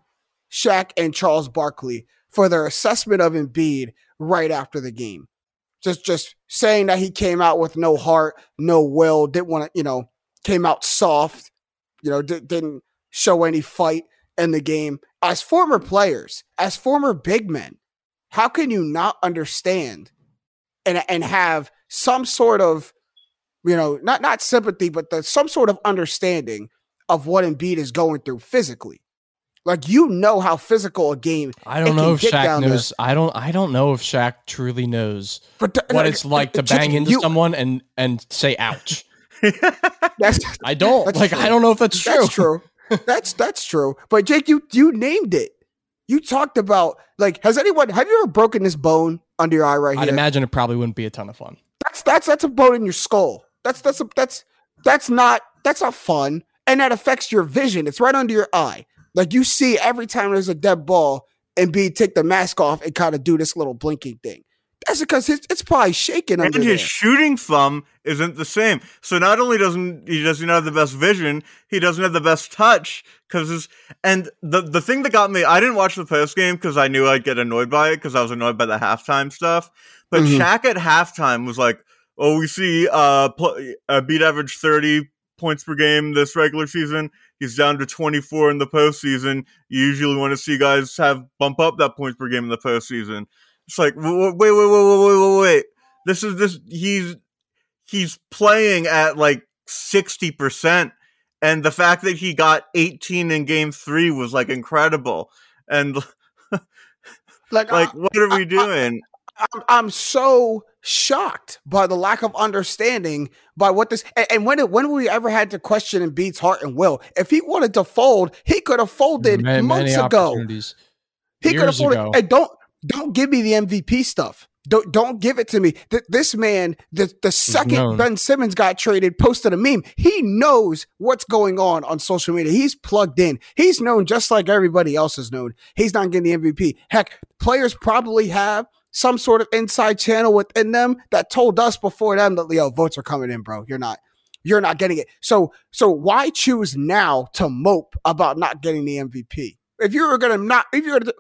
Shaq and Charles Barkley for their assessment of Embiid right after the game. Just just saying that he came out with no heart, no will, didn't want to, you know, came out soft, you know, di- didn't show any fight in the game. As former players, as former big men, how can you not understand and and have some sort of, you know, not not sympathy, but the, some sort of understanding of what Embiid is going through physically? Like you know how physical a game, I don't know can if Shaq down there. knows. I don't. I don't know if Shaq truly knows but th- what it's like to bang into you- someone and and say "ouch." That's I don't. That's like. true. I don't know if that's true. That's true. that's that's true. But Jake, you you named it. You talked about like has anyone have you ever broken this bone under your eye right here? I'd imagine it probably wouldn't be a ton of fun. that's that's that's a bone in your skull. That's that's a, that's that's not that's not fun, and that affects your vision. It's right under your eye. Like you see every time there's a dead ball, Embiid take the mask off and kind of do this little blinking thing. That's because it's, it's probably shaking and his there. shooting thumb isn't the same. So not only doesn't he doesn't have the best vision, he doesn't have the best touch because and the the thing that got me, I didn't watch the post game because I knew I'd get annoyed by it because I was annoyed by the halftime stuff. But Mhm. Shaq at halftime was like, "Oh, we see uh, pl- uh beat average thirty points per game this regular season. He's down to 24 in the postseason. You usually want to see guys have bump up that points per game in the postseason. It's like, wait, wait, wait, wait, wait, wait, wait. This is this. He's he's playing at like 60 percent, and the fact that he got 18 in game three was like incredible. And like, like I, what are I, we doing? I'm, I'm so shocked by the lack of understanding by what this and, and when it, when we ever had to question and Embiid's heart and will. If he wanted to fold, he could have folded Ma- months many ago. He could have folded. ago. And don't don't give me the MVP stuff. Don't don't give it to me. Th- this man, the the second. Ben Simmons got traded, posted a meme. He knows what's going on on social media. He's plugged in. He's known just like everybody else is known. He's not getting the MVP. Heck, players probably have some sort of inside channel within them that told us before them that Leo votes are coming in, bro. You're not. You're not getting it. So so why choose now to mope about not getting the MVP? If you were gonna not, if you're gonna,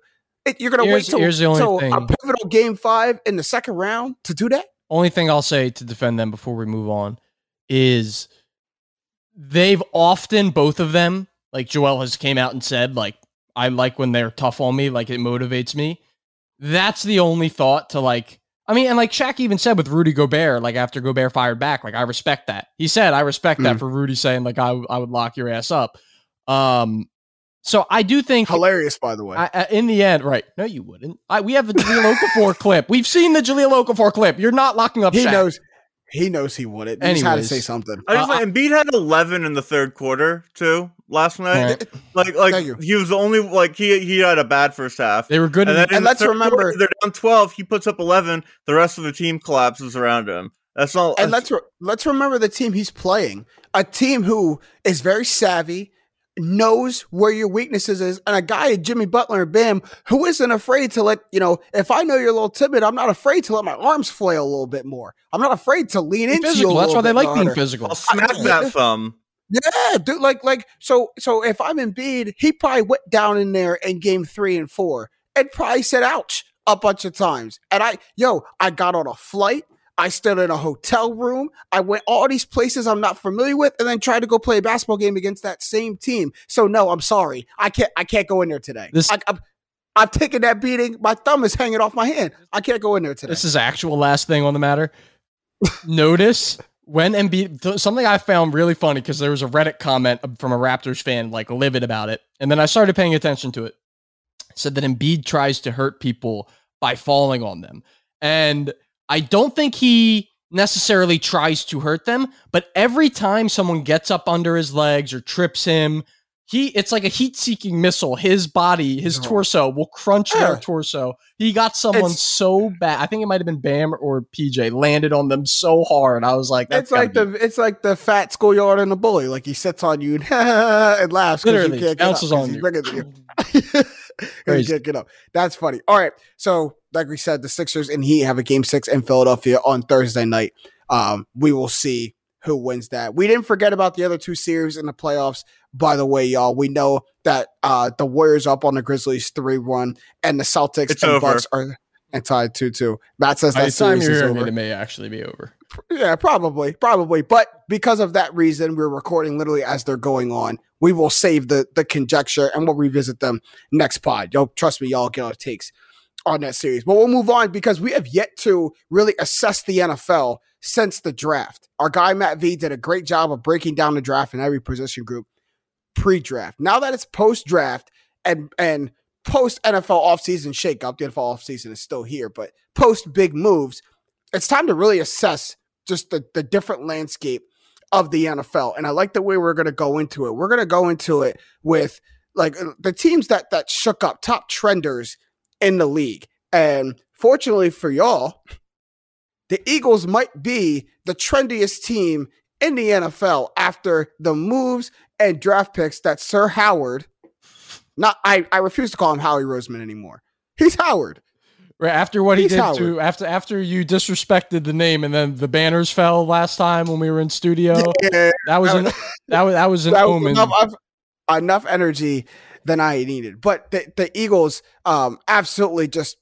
you're gonna Here's- wait till, here's the only till a pivotal game five in the second round to do that. Only thing I'll say to defend them before we move on is they've often both of them, like Joel has came out and said, like I like when they're tough on me, like it motivates me. That's the only thought to like. I mean, and like Shaq even said with Rudy Gobert, like after Gobert fired back, like I respect that. He said, I respect that Mm. for Rudy saying like I I would lock your ass up. Um, so I do think Hilarious, by the way. I, I, in the end, right? No, you wouldn't. I, we have the Jahlil Okafor clip. We've seen the Jahlil Okafor clip. You're not locking up. he Shaq. knows. He knows he wouldn't. He just had to say something. I just Uh, like Embiid had eleven in the third quarter too last night. Right. Like like he was the only like he he had a bad first half. They were good. And in- then And let's remember- quarter, they're down twelve. He puts up eleven. The rest of the team collapses around him. That's not. And that's- let's re- let's remember the team he's playing. A team who is very savvy, knows where your weaknesses is, and a guy, Jimmy Butler and Bam, who isn't afraid to let you know. If I know you're a little timid, I'm not afraid to let my arms flail a little bit more. I'm not afraid to lean into you. a. That's why little they bit like being physical. I'll smack that thumb. Yeah, dude, like like so so if I'm Embiid, he probably went down in there in game three and four and probably said ouch a bunch of times. And I yo, I got on a flight, I stayed in a hotel room, I went all these places I'm not familiar with, and then tried to go play a basketball game against that same team. So no, I'm sorry. I can't I can't go in there today. This- I, I'm, I've taken that beating. My thumb is hanging off my hand. I can't go in there today. This is actual last thing on the matter. Notice when Embiid, th- something I found really funny because there was a Reddit comment from a Raptors fan, like livid about it, and then I started paying attention to it. It said that Embiid tries to hurt people by falling on them, and I don't think he necessarily tries to hurt them, but every time someone gets up under his legs or trips him, he it's like a heat-seeking missile. His body, his torso will crunch their torso. He got someone It's- so bad. I think it might have been Bam or PJ landed on them so hard. I was like, that's it's like the it's like the fat schoolyard and the bully. Like he sits on you and, and laughs. 'cause Literally, you can't get up, on you. bigger than you. you can't get up. That's funny. All right. So, like we said, the Sixers and Heat have a game six in Philadelphia on Thursday night. Um, we will see who wins that. We didn't forget about the other two series in the playoffs. By the way, y'all, we know that uh the Warriors up on the Grizzlies three one, and the Celtics It's and over. Bucks are and tied two two. Matt says that series is over. it, it may actually be over. Yeah, probably, probably. But because of that reason, we're recording literally as they're going on. We will save the the conjecture and we'll revisit them next pod. Yo, trust me, y'all get our takes on that series. But we'll move on because we have yet to really assess the NFL since the draft. Our guy Matt V did a great job of breaking down the draft in every position group pre-draft. Now that it's post-draft and and post NFL offseason shakeup, the NFL offseason is still here, but post big moves, it's time to really assess just the, the different landscape of the NFL. And I like the way we're going to go into it. We're going to go into it with like uh, the teams that that shook up, top trenders in the league. And fortunately for y'all, the Eagles might be the trendiest team in the NFL after the moves and draft picks that Sir Howard, not I, I refuse to call him Howie Roseman anymore. He's Howard. Right after what he did Howard. to after after you disrespected the name and then the banners fell last time when we were in studio. Yeah, That was an that was that was an that was omen. enough, enough energy than I needed. But the, the Eagles um, absolutely just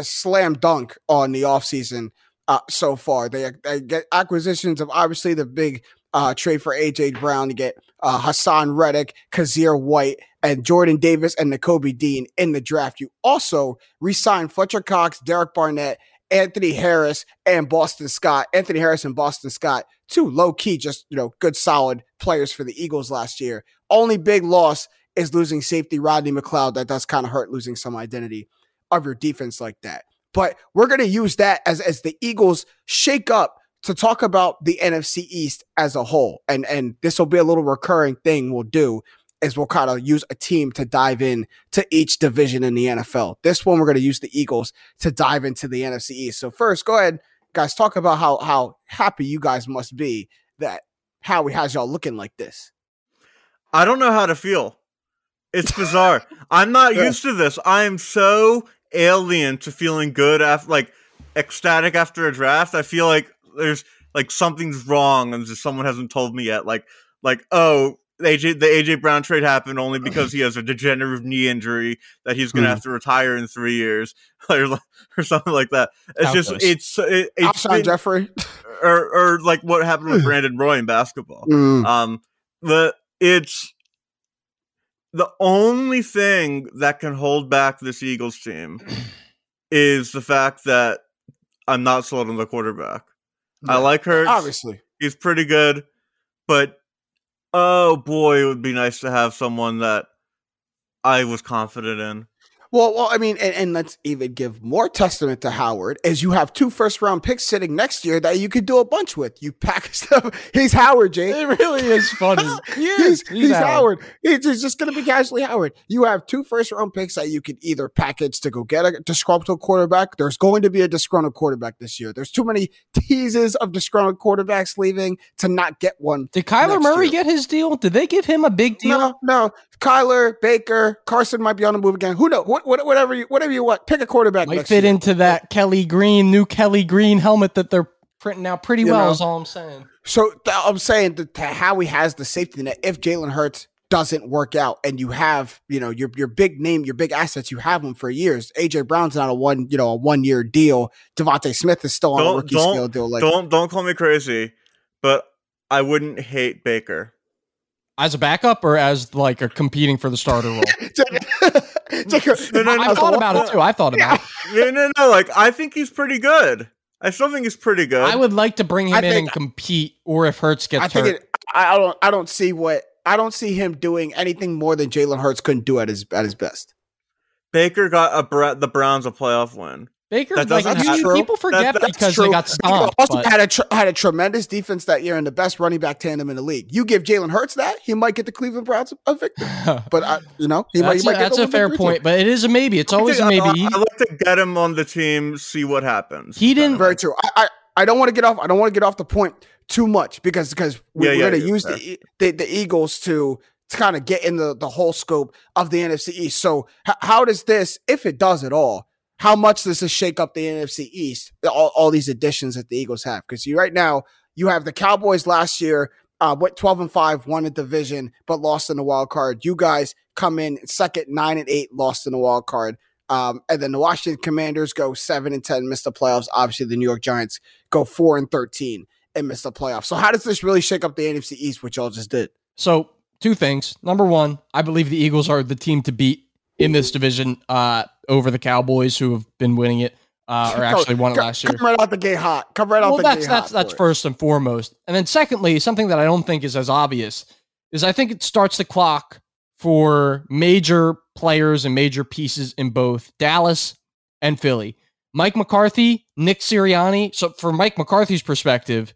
slam dunk on the offseason uh, so far. They, they get acquisitions of obviously the big uh, trade for AJ Brown to get uh, Haason Reddick, Kyzir White, and Jordan Davis and Nakobe Dean in the draft. You also re-signed Fletcher Cox, Derek Barnett, Anthony Harris, and Boston Scott. Anthony Harris and Boston Scott, two low key, just you know, good solid players for the Eagles last year. Only big loss is losing safety Rodney McLeod. That does kind of hurt losing some identity of your defense like that. But we're going to use that as as the Eagles shake up to talk about the NFC East as a whole. And and this will be a little recurring thing we'll do is we'll kind of use a team to dive in to each division in the NFL. This one we're going to use the Eagles to dive into the NFC East. So first, go ahead guys talk about how how happy you guys must be that Howie has y'all looking like this. I don't know how to feel. It's bizarre. I'm not Yeah. used to this. I am so alien to feeling good after, like, ecstatic after a draft. I feel like there's like something's wrong and just someone hasn't told me yet. Like, like oh, AJ, the AJ Brown trade happened only because he has a degenerative knee injury that he's gonna Mhm. have to retire in three years, or, or something like that. It's just Calculus. it's it, it's Alshon been- Jeffery. or or like what happened with Brandon Roy in basketball. Mm. Um, the it's the only thing that can hold back this Eagles team is the fact that I'm not sold on the quarterback. I like her. Obviously. He's pretty good, but oh boy, it would be nice to have someone that I was confident in. Well, well, I mean, and, and let's even give more testament to Howard, as you have two first round picks sitting next year that you could do a bunch with. You pack stuff. He's Howard, Jay. It really is funny. He is. He's, he's Howard. He's just- going to be casually Howard. You have two first round picks that you could either package to go get a disgruntled quarterback. There's going to be a disgruntled quarterback this year. There's too many teases of disgruntled quarterbacks leaving to not get one. Did Kyler Murray year. get his deal? Did they give him a big deal? No, no. Kyler, Baker, Carson might be on the move again. Who knows? What, whatever you, whatever you want. Pick a quarterback. Might next fit year. into that Kelly Green, new Kelly Green helmet that they're printing out pretty You well. know. Is all I'm saying. So th- I'm saying that to Howie has the safety net if Jalen Hurts doesn't work out and you have, you know, your your big name, your big assets, you have them for years. AJ Brown's not a one, you know, a one year deal. DeVonta Smith is still on a Don't- rookie don't- scale deal. Like don't don't call me crazy, but I wouldn't hate Baker. As a backup or as like a competing for the starter role? Jacob, No, no, no, I thought about it too. I thought about it. no, no, no. Like I think he's pretty good. I still think he's pretty good. I would like to bring him I in think- and compete, or if Hurts gets I think hurt. it, I, I don't I don't see what I don't see him doing anything more than Jalen Hurts couldn't do at his at his best. Baker got a the Browns a playoff win. Baker, that like doesn't you- happen. people forget That- that's because true. they got Baker stomped. also but- had a tr- had a tremendous defense that year and the best running back tandem in the league. You give Jalen Hurts that, he might get the Cleveland Browns a victory. But I, you know, he might, that's he a, might get that's the a fair victory too. point, but it is a maybe. It's always a I, maybe. I, I like to get him on the team, see what happens. He didn't- Very true. I, I, I don't want to get off. I don't want to get off the point too much because because we, Yeah, we're yeah, going to yeah, use the, the the Eagles to to kind of get in the the whole scope of the NFC East. So h- how does this, if it does at all, how much does this shake up the NFC East? All, all these additions that the Eagles have because you right now you have the Cowboys last year. Uh, went 12 and 5, won a division, but lost in the wild card. You guys come in second, nine and eight, lost in the wild card. Um, and then the Washington Commanders go seven and ten, missed the playoffs. Obviously, the New York Giants go four and thirteen and missed the playoffs. So, how does this really shake up the NFC East, which y'all just did? So, two things. Number one, I believe the Eagles are the team to beat in this division uh, over the Cowboys, who have been winning it, uh, or actually won it last year. Come right out the gate hot. Come right out well, the that's gate that's hot. that's for first and foremost, and then secondly, something that I don't think is as obvious is I think it starts the clock for major players and major pieces in both Dallas and Philly. Mike McCarthy, Nick Sirianni. So, from Mike McCarthy's perspective,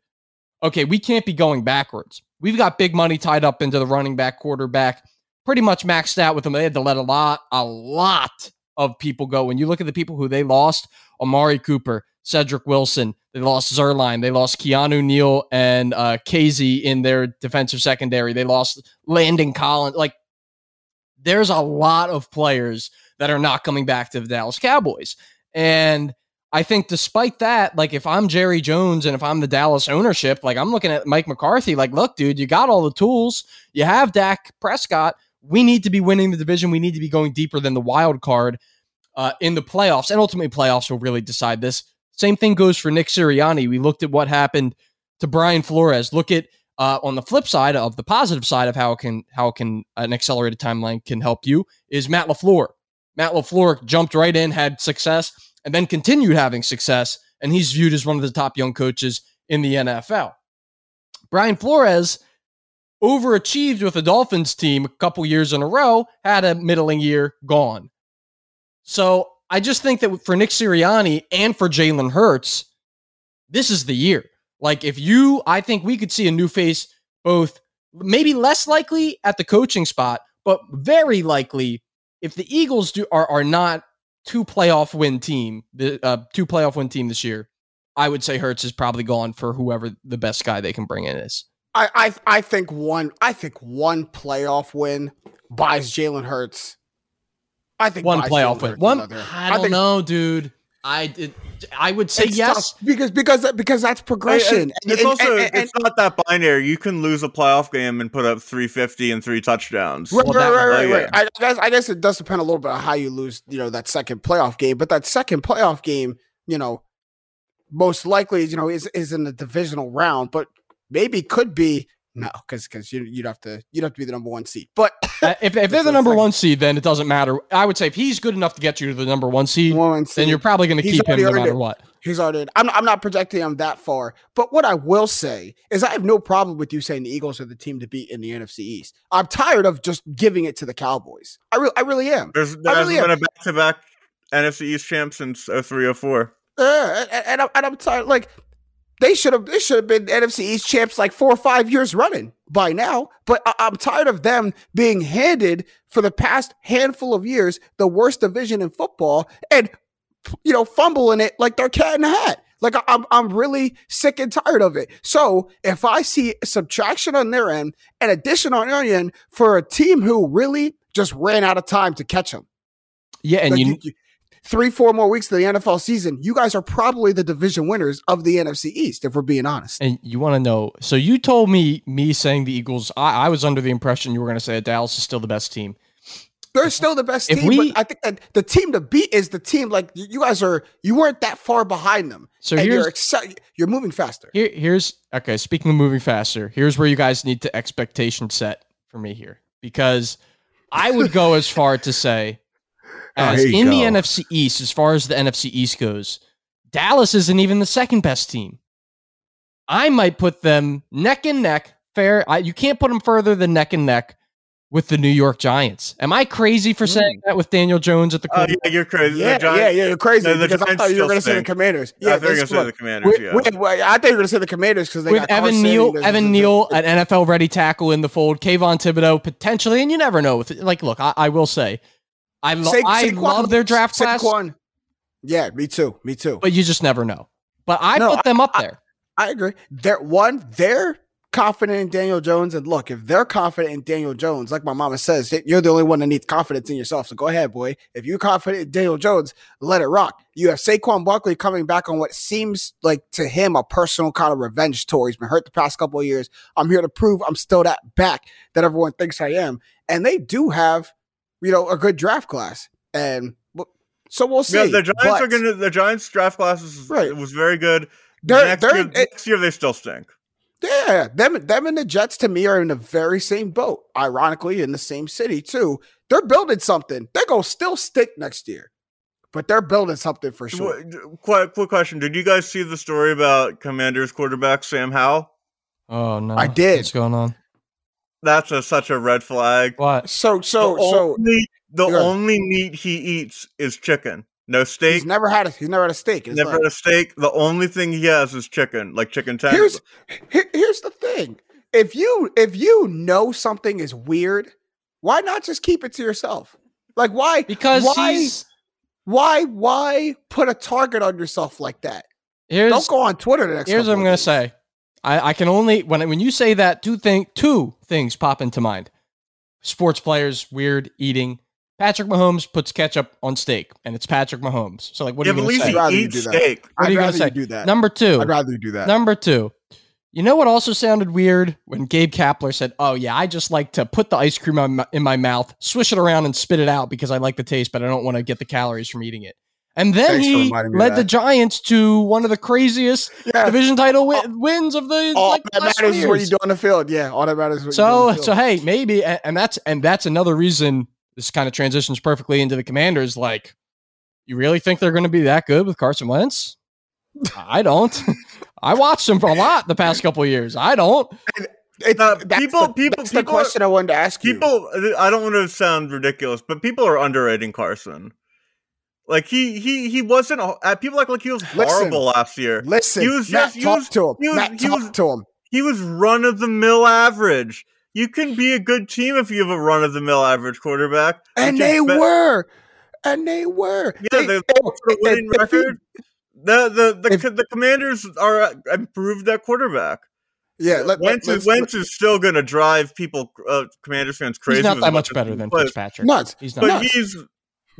okay, we can't be going backwards. We've got big money tied up into the running back, quarterback, pretty much maxed out with them. They had to let a lot, a lot of people go. When you look at the people who they lost, Amari Cooper, Cedric Wilson, they lost Zerline, they lost Keanu Neal and uh, Casey in their defensive secondary. They lost Landon Collins. Like, there's a lot of players that are not coming back to the Dallas Cowboys. And I think despite that, like if I'm Jerry Jones and if I'm the Dallas ownership, like I'm looking at Mike McCarthy, like, look, dude, you got all the tools. You have Dak Prescott. We need to be winning the division. We need to be going deeper than the wild card uh, in the playoffs. And ultimately, playoffs will really decide this. Same thing goes for Nick Sirianni. We looked at what happened to Brian Flores. Look at uh, on the flip side of the positive side of how can how can an accelerated timeline can help you is Matt LaFleur. Matt LaFleur jumped right in, had success, and then continued having success, and he's viewed as one of the top young coaches in the NFL. Brian Flores overachieved with the Dolphins team a couple years in a row, had a middling year, gone. So I just think that for Nick Sirianni and for Jalen Hurts, this is the year. Like if you, I think we could see a new face, both maybe less likely at the coaching spot, but very likely if the Eagles do are are not two playoff win team, the uh, two playoff win team this year, I would say Hurts is probably gone for whoever the best guy they can bring in is. I I, I think one I think one playoff win buys Jalen Hurts. I think one playoff Jalen win. Hurts One, another. I don't think know, dude. I it, I would say yes. because because because that's progression. And- And- it's and- also and- and- it's not that binary. You can lose a playoff game and put up 350 and three touchdowns. Right, Well, right, right, right, right. I guess I guess it does depend a little bit on how you lose, you know, that second playoff game. But that second playoff game, you know, most likely, you know, is is in the divisional round, but maybe could be no, because because you you'd have to you'd have to be the number one seed. But Uh, if, if they're the number it's one seed, then it doesn't matter. I would say if he's good enough to get you to the number one seed, one then you're probably going to keep him no matter it. what. He's already. I'm not, I'm not projecting him that far, but what I will say is I have no problem with you saying the Eagles are the team to beat in the NFC East. I'm tired of just giving it to the Cowboys. I really, I really am. There's there I hasn't really been a back to back NFC East champ since 03 04. Uh, and, and, I'm, and I'm tired. Like they should have, they should have been NFC East champs like four or five years running by now. But I, I'm tired of them being handed for the past handful of years the worst division in football and you know fumbling it like they're cat in a hat. Like I- I'm, I'm really sick and tired of it. So if I see subtraction on their end and addition on their end for a team who really just ran out of time to catch them, Yeah, and like, you, you- you- three, four more weeks to the NFL season, you guys are probably the division winners of the NFC East, if we're being honest. and you want to know. So you told me me saying the Eagles. I, I was under the impression you were going to say that Dallas is still the best team. They're still the best team, we- but I think that the team to beat is the team. Like you guys are, you weren't that far behind them, So you're you're moving faster. Here, here's okay. Speaking of moving faster, here's where you guys need to expectation set for me here because I would go as far to say, Oh, as here you in the. NFC East, as far as the NFC East goes, Dallas isn't even the second best team. I might put them neck and neck. Fair, I, you can't put them further than neck and neck with the New York Giants. Am I crazy for saying hmm. that with Daniel Jones at the Oh, quarter? yeah, you're crazy. Yeah, the yeah, yeah, you're crazy No, the because I Giants thought you were still going to say the stink. Commanders. I Yeah, thought you were going to say the Commanders. We- yeah. we- well, I thought you were going to say the Commanders because they with got Evan Carson Neal, Evan Neal, an NFL ready tackle in the fold, Kayvon Thibodeaux potentially, and you never know. With like, look, I, I will say, I, lo- Sa- I Saquon- love their draft class, Saquon. Yeah, me too. Me too. but you just never know. But I No, put them up I- there. I agree. They're one, they're confident in Daniel Jones. And look, if they're confident in Daniel Jones, like my mama says, you're the only one that needs confidence in yourself. So go ahead, boy. If you're confident in Daniel Jones, let it rock. You have Saquon Barkley coming back on what seems like to him a personal kind of revenge tour. He's been hurt the past couple of years. I'm here to prove I'm still that back that everyone thinks I am. And they do have, you know, a good draft class. And so we'll see. Yeah, the Giants But are going to. The Giants draft class is, Right. It was very good. They're- next, they're- year, it- next year they still stink. Yeah, them them and the Jets to me are in the very same boat. Ironically, in the same city too. They're building something. They're gonna still stick next year, but they're building something for sure. Quick, quick question: Did you guys see the story about Commanders quarterback Sam Howell? Oh no, I did. What's going on? That's a, such a red flag. What? So so the so only, the Yeah. only meat he eats is chicken. No steak. he's never had a he's never had a steak. in his Never life. had a steak. The only thing he has is chicken, like chicken Here's tenders. here- here's the thing. If you if you know something is weird, why not just keep it to yourself? Like why Because why he's why why put a target on yourself like that? here's Don't go on Twitter the next here's what I'm of gonna say. I, I can only when when you say that two thing two things pop into mind. Sports players weird eating. Patrick Mahomes puts ketchup on steak, and it's Patrick Mahomes. So like, what yeah, are you gonna say? I'd rather he you eats do that. steak. What are I'd you gonna say? do that. Number two. I'd rather you do that. Number two. You know what also sounded weird when Gabe Kapler said, "Oh yeah, I just like to put the ice cream in my mouth, swish it around, and spit it out because I like the taste, but I don't want to get the calories from eating it." And then Thanks he reminding me led the. Giants to one of the craziest yeah. division title wi- wins of the All like, that last matters is what you do on the field. Yeah, all that matters is what you do So on the field. so hey, maybe and, and that's and that's another reason this kind of transitions perfectly into the Commanders. Like, you really think they're going to be that good with Carson Wentz? I don't. I watched him for a lot the past couple of years. I don't. It's, Uh, that's people- the, people- that's the people are- question I wanted to ask you. People, I don't want to sound ridiculous, but people are underrating Carson. Like he he he wasn't. Uh, people act like he was Listen. horrible last year. Listen, he was Matt, just- he was- to him. he was- Matt, he was- to him. He was run of the mill average. You can be a good team if you have a run of the mill average quarterback. And they be- were, and they were. Yeah, They- they they- for winning if- if record. The the the, if- the Commanders are uh, improved at quarterback. yeah, let, Wentz, let, Wentz is still going to drive people, uh, Commanders fans crazy. He's not that much better he than plays. Fitzpatrick. nuts. He's not. But nuts. he's,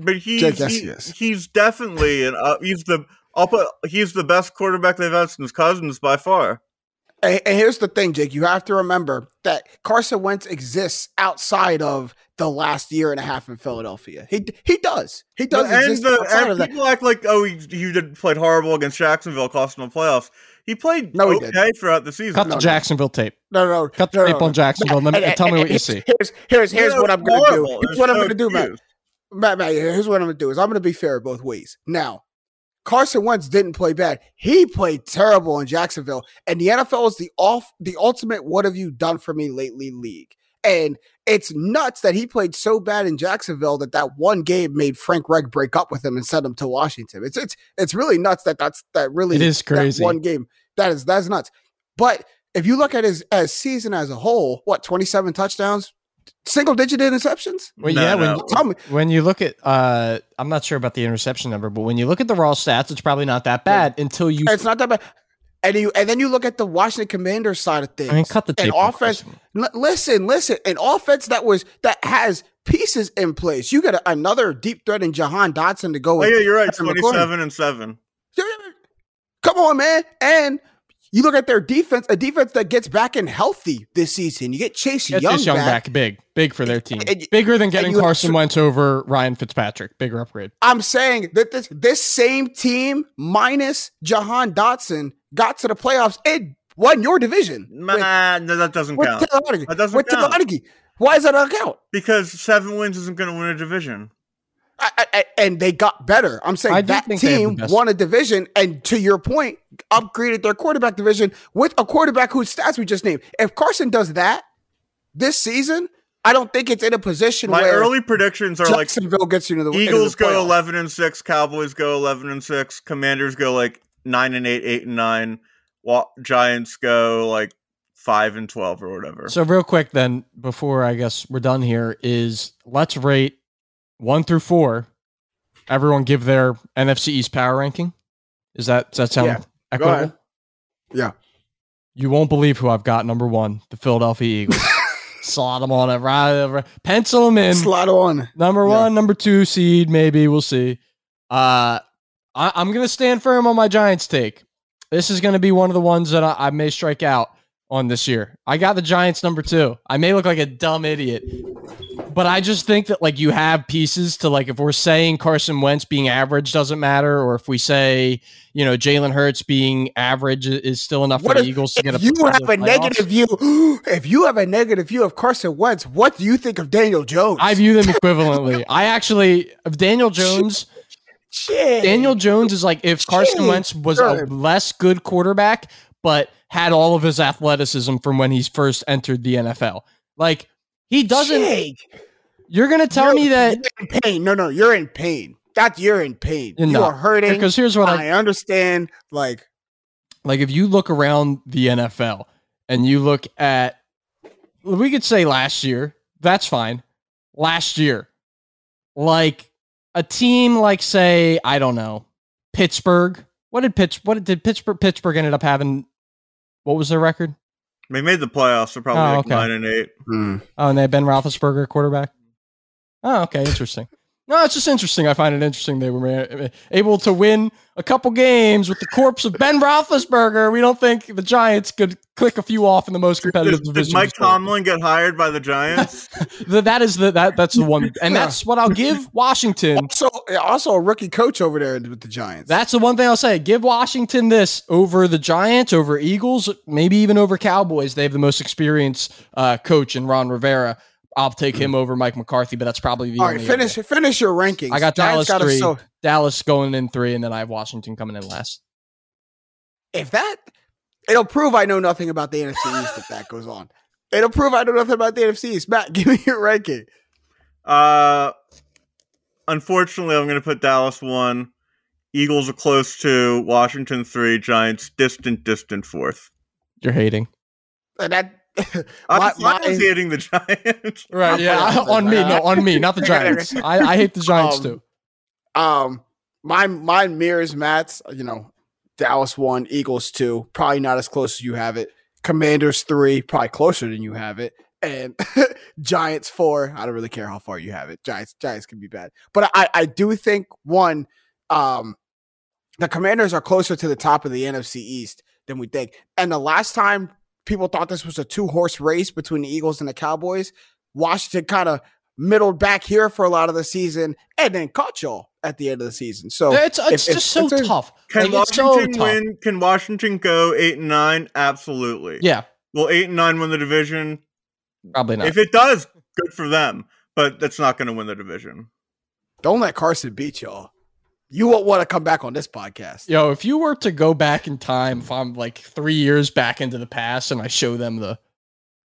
but he's Jake, yes, he- he is. he's definitely an uh, he's the I'll put he's the best quarterback they've had since Cousins by far. And, and here's the thing, Jake. You have to remember that Carson Wentz exists outside of the last year and a half in Philadelphia. He he does. He does and exist the, outside and of that. people act like oh he, he did played horrible against Jacksonville, cost him the playoffs. He played No, he okay didn't. throughout the season. Cut the no. Jacksonville tape. No, no, Cut the no, tape no, on no. Jacksonville. Let me, And- tell me and- what you and see. Here's here's here's Yeah, what I'm gonna do. Here's It's what I'm gonna do, Matt. Matt, Matt, here's what I'm gonna do is I'm gonna be fair both ways. Now, Carson Wentz didn't play bad. He played terrible in Jacksonville. And the NFL is the off the ultimate what have you done for me lately league. And it's nuts that he played so bad in Jacksonville that that one game made Frank Reich break up with him and send him to Washington. It's it's it's really nuts that that's that really It is that crazy. one game. That is that's nuts. But if you look at his as season as a whole, what 27 touchdowns, single digit interceptions? Well, No, yeah, no. when, Tell me, when you look at, uh, I'm not sure about the interception number, but when you look at the raw stats, it's probably not that bad until you. It's not that bad. And you and then you look at the Washington Commanders side of things. I mean, cut the tape. on offense. L- listen, listen. An offense that was that has pieces in place. You got a, another deep threat in Jahan Dotson to go Oh yeah, you're right. Kevin McCoy. Twenty-seven and seven. Come on, man. And you look at their defense, a defense that gets back in healthy this season. You get Chase Get Young, this young back. back. big, big for their team. And- Bigger than getting you have Carson Wentz over Ryan Fitzpatrick. Bigger upgrade. I'm saying that this this same team minus Jahan Dotson got to the playoffs. It won your division. with- no, that doesn't with count. Taylor Heinicke. That doesn't with count. Why does that not count? Because seven wins isn't going to win a division. I, I, I- and they got better. I'm saying I that think they have the team won a division, and to your point, upgraded their quarterback division with a quarterback whose stats we just named. If Carson does that this season, I don't think it's in a position My where early predictions are like Jacksonville gets you into the Eagles the go playoffs. eleven and six, Cowboys go eleven and six, Commanders go like nine and eight, eight and nine, Wa- Giants go like five and twelve or whatever. So real quick, then before I guess we're done here, is let's rate one through four. Everyone give their NFC East power ranking. Is that does that sound Yeah, go equitable? ahead. Yeah. You won't believe who I've got number one, the Philadelphia Eagles. Slot them on it, right? right- Pencil them in. Slot on. Number Yeah. one, number two seed, maybe we'll see. Uh, I, I'm gonna stand firm on my Giants take. This is gonna be one of the ones that I, I may strike out on this year. I got the Giants number two. I may look like a dumb idiot, but I just think that like you have pieces to like if we're saying Carson Wentz being average doesn't matter, or if we say you know Jalen Hurts being average is still enough What for if- the Eagles to get a you have a playoffs. negative view, if you have a negative view of Carson Wentz, what do you think of Daniel Jones? I view them equivalently. I actually, of Daniel Jones, Shit. Daniel Jones is like if Carson Wentz was a less good quarterback, but had all of his athleticism from when he's first entered the NFL. Like he doesn't. Jake, You're gonna tell you're- me that you're in pain. No, no, you're in pain. That you're in pain. You're you not. are hurting. because here's what I I understand. Like, like. If you look around the NFL and you look at, we could say last year. That's fine. Last year, like a team like say I don't know Pittsburgh. What did Pitts? What did Pittsburgh? Pittsburgh ended up having. What was their record? they made the playoffs. They're probably Oh, like okay. nine and eight. Hmm. Oh, and they had Ben Roethlisberger quarterback. Oh, okay, interesting. No, it's just interesting. I find it interesting they were able to win a couple games with the corpse of Ben Roethlisberger. We don't think the Giants could click a few off in the most competitive Did, division. did Mike Tomlin get hired by the Giants? That is the that that's the one, and that's what I'll give Washington. Also, also a rookie coach over there with the Giants. That's the one thing I'll say. Give Washington this over the Giants, over Eagles, maybe even over Cowboys. They have the most experienced uh, coach in Ron Rivera. I'll take him over Mike McCarthy, but that's probably the All only. right, finish finish your rankings. I got Giants Dallas got three. so Dallas going in three, and then I have Washington coming in last. if that it'll prove I know nothing about the NFC East if that goes on. It'll prove I know nothing about the NFC East. Matt, give me your ranking. Uh, unfortunately, I'm going to put Dallas one. Eagles are close to Washington three. Giants distant, distant fourth. You're hating, And that I my, I my- hating the Giants. right? I'm Yeah, on me, no, on me, not the Giants. I, I hate the Giants Um, too. um mine mine mirrors Matt's, you know, Dallas one, Eagles two, probably not as close as you have it. Commanders three, probably closer than you have it. And Giants four. I don't really care how far you have it. Giants, Giants can be bad. But I, I do think one, um, the commanders are closer to the top of the NFC East than we think. And the last time people thought this was a two horse race between the Eagles and the Cowboys, Washington kind of middled back here for a lot of the season and then caught y'all at the end of the season. So It's it's if- just if- so if there's- tough. Can Like, it's so Washington tough. win? Can Washington go eight and nine? Absolutely. Yeah, Will eight and nine win the division? probably not. If it does, good for them. But that's not going to win the division. don't let Carson beat y'all. You won't want to come back on this podcast. Yo, if you were to go back in time, if I'm like three years back into the past and I show them the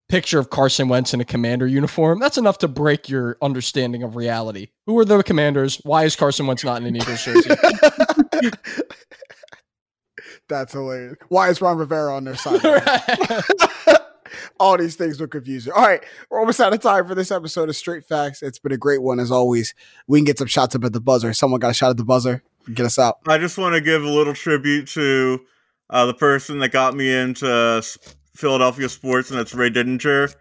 picture of Carson Wentz in a commander uniform, that's enough to break your understanding of reality. Who are the commanders? Why is Carson Wentz not in an Eagles jersey? That's hilarious. Why is Ron Rivera on their side? Right. All these things will confuse you. All right, we're almost out of time for this episode of Straight Facts. It's been a great one as always. We can get some shots up at the buzzer. Someone got a shot at the buzzer. Get us out. I just want to give a little tribute to uh, the person that got me into Philadelphia sports, and that's Ray Didinger.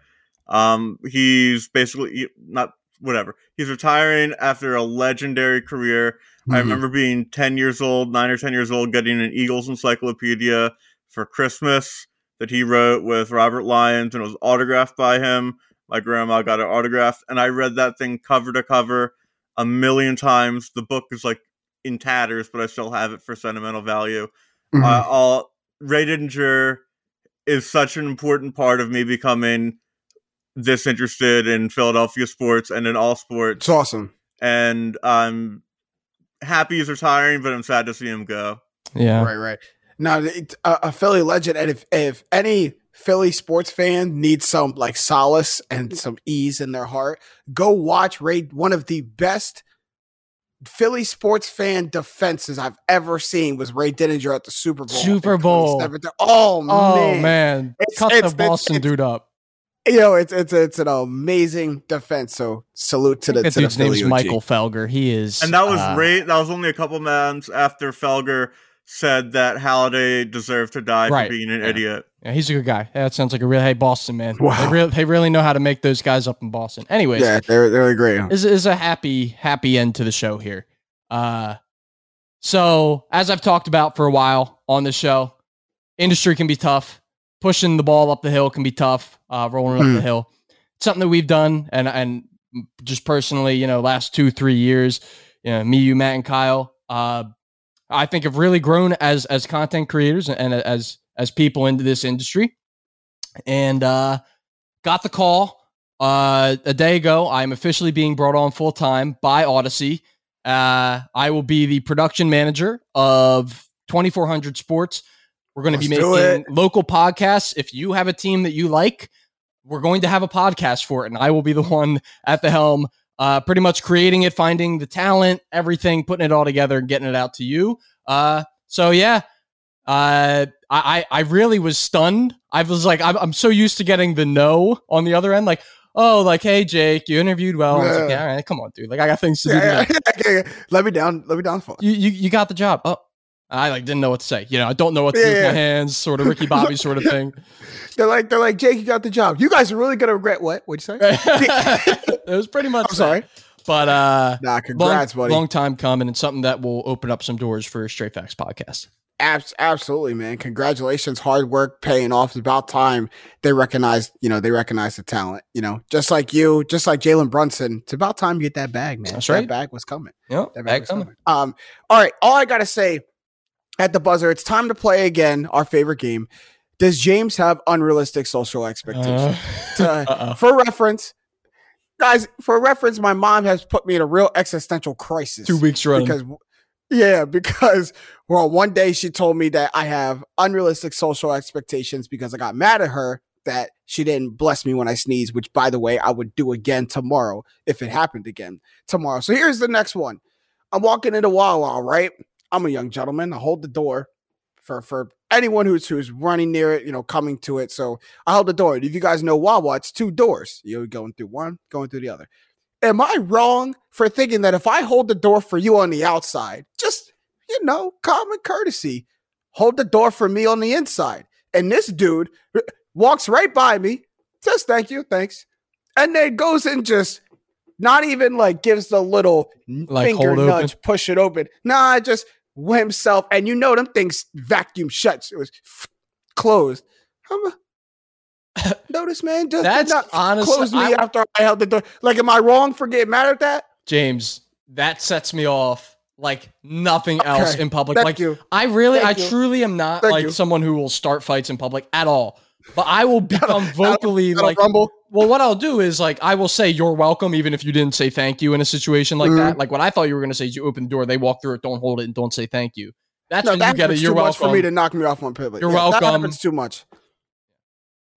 Um, he's basically not whatever. He's retiring after a legendary career. I Mhm. remember being 10 years old, 9 or 10 years old, getting an Eagles encyclopedia for Christmas that he wrote with Robert Lyons and it was autographed by him. My grandma got it autographed, and I read that thing cover to cover a million times. The book is like in tatters, but I still have it for sentimental value. Mhm. Uh, all, Ray Didinger is such an important part of me becoming this interested in Philadelphia sports and in all sports it's awesome. and I'm happy he's retiring, but I'm sad to see him go. yeah. Right, right. Now, it- a, a Philly legend, and if if any Philly sports fan needs some like solace and some ease in their heart, go watch Ray. One of the best Philly sports fan defenses I've ever seen was Ray Didinger at the Super Bowl. Super Bowl. Oh, Oh man. man, It's- cut it's- the Boston it's- dude up. You know, it's it's it's an amazing defense. So salute to the That to the dude's name's Philly OG. Michael Felger. He is, And that was uh, Ray. That was only a couple months after Felger said that Halladay deserved to die Right, for being an yeah. idiot. Yeah, he's a good guy. Yeah, that sounds like a real hey Boston man. Wow. They really they really know how to make those guys up in Boston. Anyways, Yeah, they're they're great. is is a happy happy end to the show here. Uh so as I've talked about for a while on the show, industry can be tough. Pushing the ball up the hill can be tough. Uh, rolling up Hmm. the hill, something that we've done, and and just personally, you know, last two three years, you know, me, you, Matt, and Kyle, uh, I think have really grown as as content creators and as as people into this industry, and uh, got the call uh, a day ago. I'm officially being brought on full time by Odyssey. Uh, I will be the production manager of 2400 Sports. We're going to be making local podcasts. If you have a team that you like, we're going to have a podcast for it, and I will be the one at the helm, uh, pretty much creating it, finding the talent, everything, putting it all together, and getting it out to you. Uh, so yeah, uh, I I I really was stunned. I was like, I'm, I'm so used to getting the no on the other end, like. Oh, like, hey, Jake, you interviewed well. I was like, Yeah. yeah, all right, come on, dude. Like, I got things to do. Yeah, today. yeah, yeah, yeah. Let me down. Let me down. For You, you, you got the job. Oh, I like didn't know what to say. You know, I don't know what to do with Yeah, my hands. Sort of Ricky Bobby sort of thing. They're like, they're like, Jake, you got the job. You guys are really gonna regret what? What'd you say? it was pretty much. I'm sorry. But uh, Nah, congrats, long, buddy. long time coming and something that will open up some doors for Straight Facts podcast. Abs- absolutely, man. Congratulations. Hard work paying off. It's about time they recognize, you know, they recognize the talent, you know, just like you, just like Jalen Brunson. It's about time you get that bag, man. That's That right. bag was coming. Yep, That bag was coming. Um, all right. All I gotta say at the buzzer, it's time to play again. Our favorite game. Does James have unrealistic social expectations? Uh, To- for reference, guys, for reference, my mom has put me in a real existential crisis. Two weeks running. because yeah, because well, one day she told me that I have unrealistic social expectations because I got mad at her that she didn't bless me when I sneezed, which by the way, I would do again tomorrow if it happened again tomorrow. So here's the next one. I'm walking into Wawa, right? I'm a young gentleman. I hold the door for for anyone who's who's running near it, you know, coming to it. So I hold the door. If you guys know Wawa, it's two doors. You're going through one, going through the other. Am I wrong for thinking that if I hold the door for you on the outside, just you know, common courtesy, hold the door for me on the inside? And this dude walks right by me, says thank you, thanks, and then goes and just not even like gives the little Like, finger hold open? nudge, push it open. Nah, just himself, and you know them things vacuum shuts. It was closed. I'm a, notice, man. Just did That's not honestly- close me I- after I held the door. Like, am I wrong for getting mad at that? James, that sets me off like nothing else in public. Thank like you. I really, Thank I you. truly am not Thank like you. someone who will start fights in public at all. But I will become vocally like, rumble. Well, what I'll do is like I will say you're welcome, even if you didn't say thank you in a situation like Mhm. that. Like what I thought you were going to say, is you open the door, they walk through it, don't hold it, and don't say thank you. That's No, when that you get it. You're too much for me to knock me off on pivot. You're That welcome. happens too much.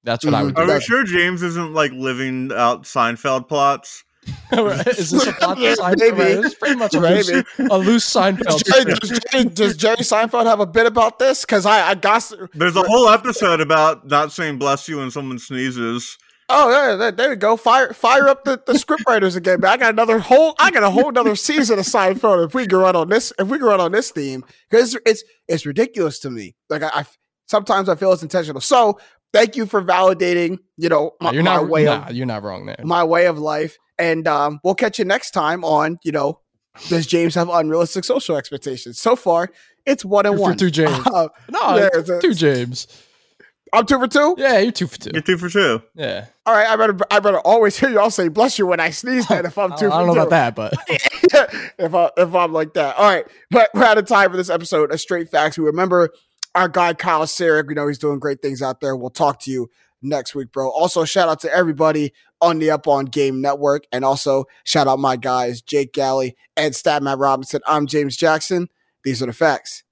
That's what I would Mhm. do. Are we sure James isn't like living out Seinfeld plots? is this a plot Yeah, Seinfeld? maybe. It's pretty much a loose, a loose Seinfeld. Does, script. does Jerry, does Jerry Seinfeld have a bit about this? Because I, I got. There's a whole episode about not saying bless you when someone sneezes. Oh, yeah, there, we go. Fire, fire up the, the script writers again. Man, I got another whole, I got a whole another season of Seinfeld. If we can run on this, if we can run on this theme, because it's, it's it's ridiculous to me. Like I, I sometimes I feel it's intentional. So thank you for validating. You know, my, you're my not way nah, of you're not wrong there. my way of life, and um, we'll catch you next time on. You know, does James have unrealistic social expectations? So far, it's one and one. two James. Uh, No, yeah, it's a- two James. I'm two for two. Yeah, you're two for two. You're two for two. Yeah, All right, I better I better always hear y'all say bless you when I sneeze. Then if I'm I two don't, for I don't know two. about that, but if I if I'm like that. All right, but we're out of time for this episode of Straight Facts. We remember our guy Kyle Sarek. We know he's doing great things out there. We'll talk to you next week, bro. Also, shout out to everybody on the Up On Game Network, and also shout out my guys Jake Galley and Stat Matt Robinson. I'm James Jackson. These are the facts.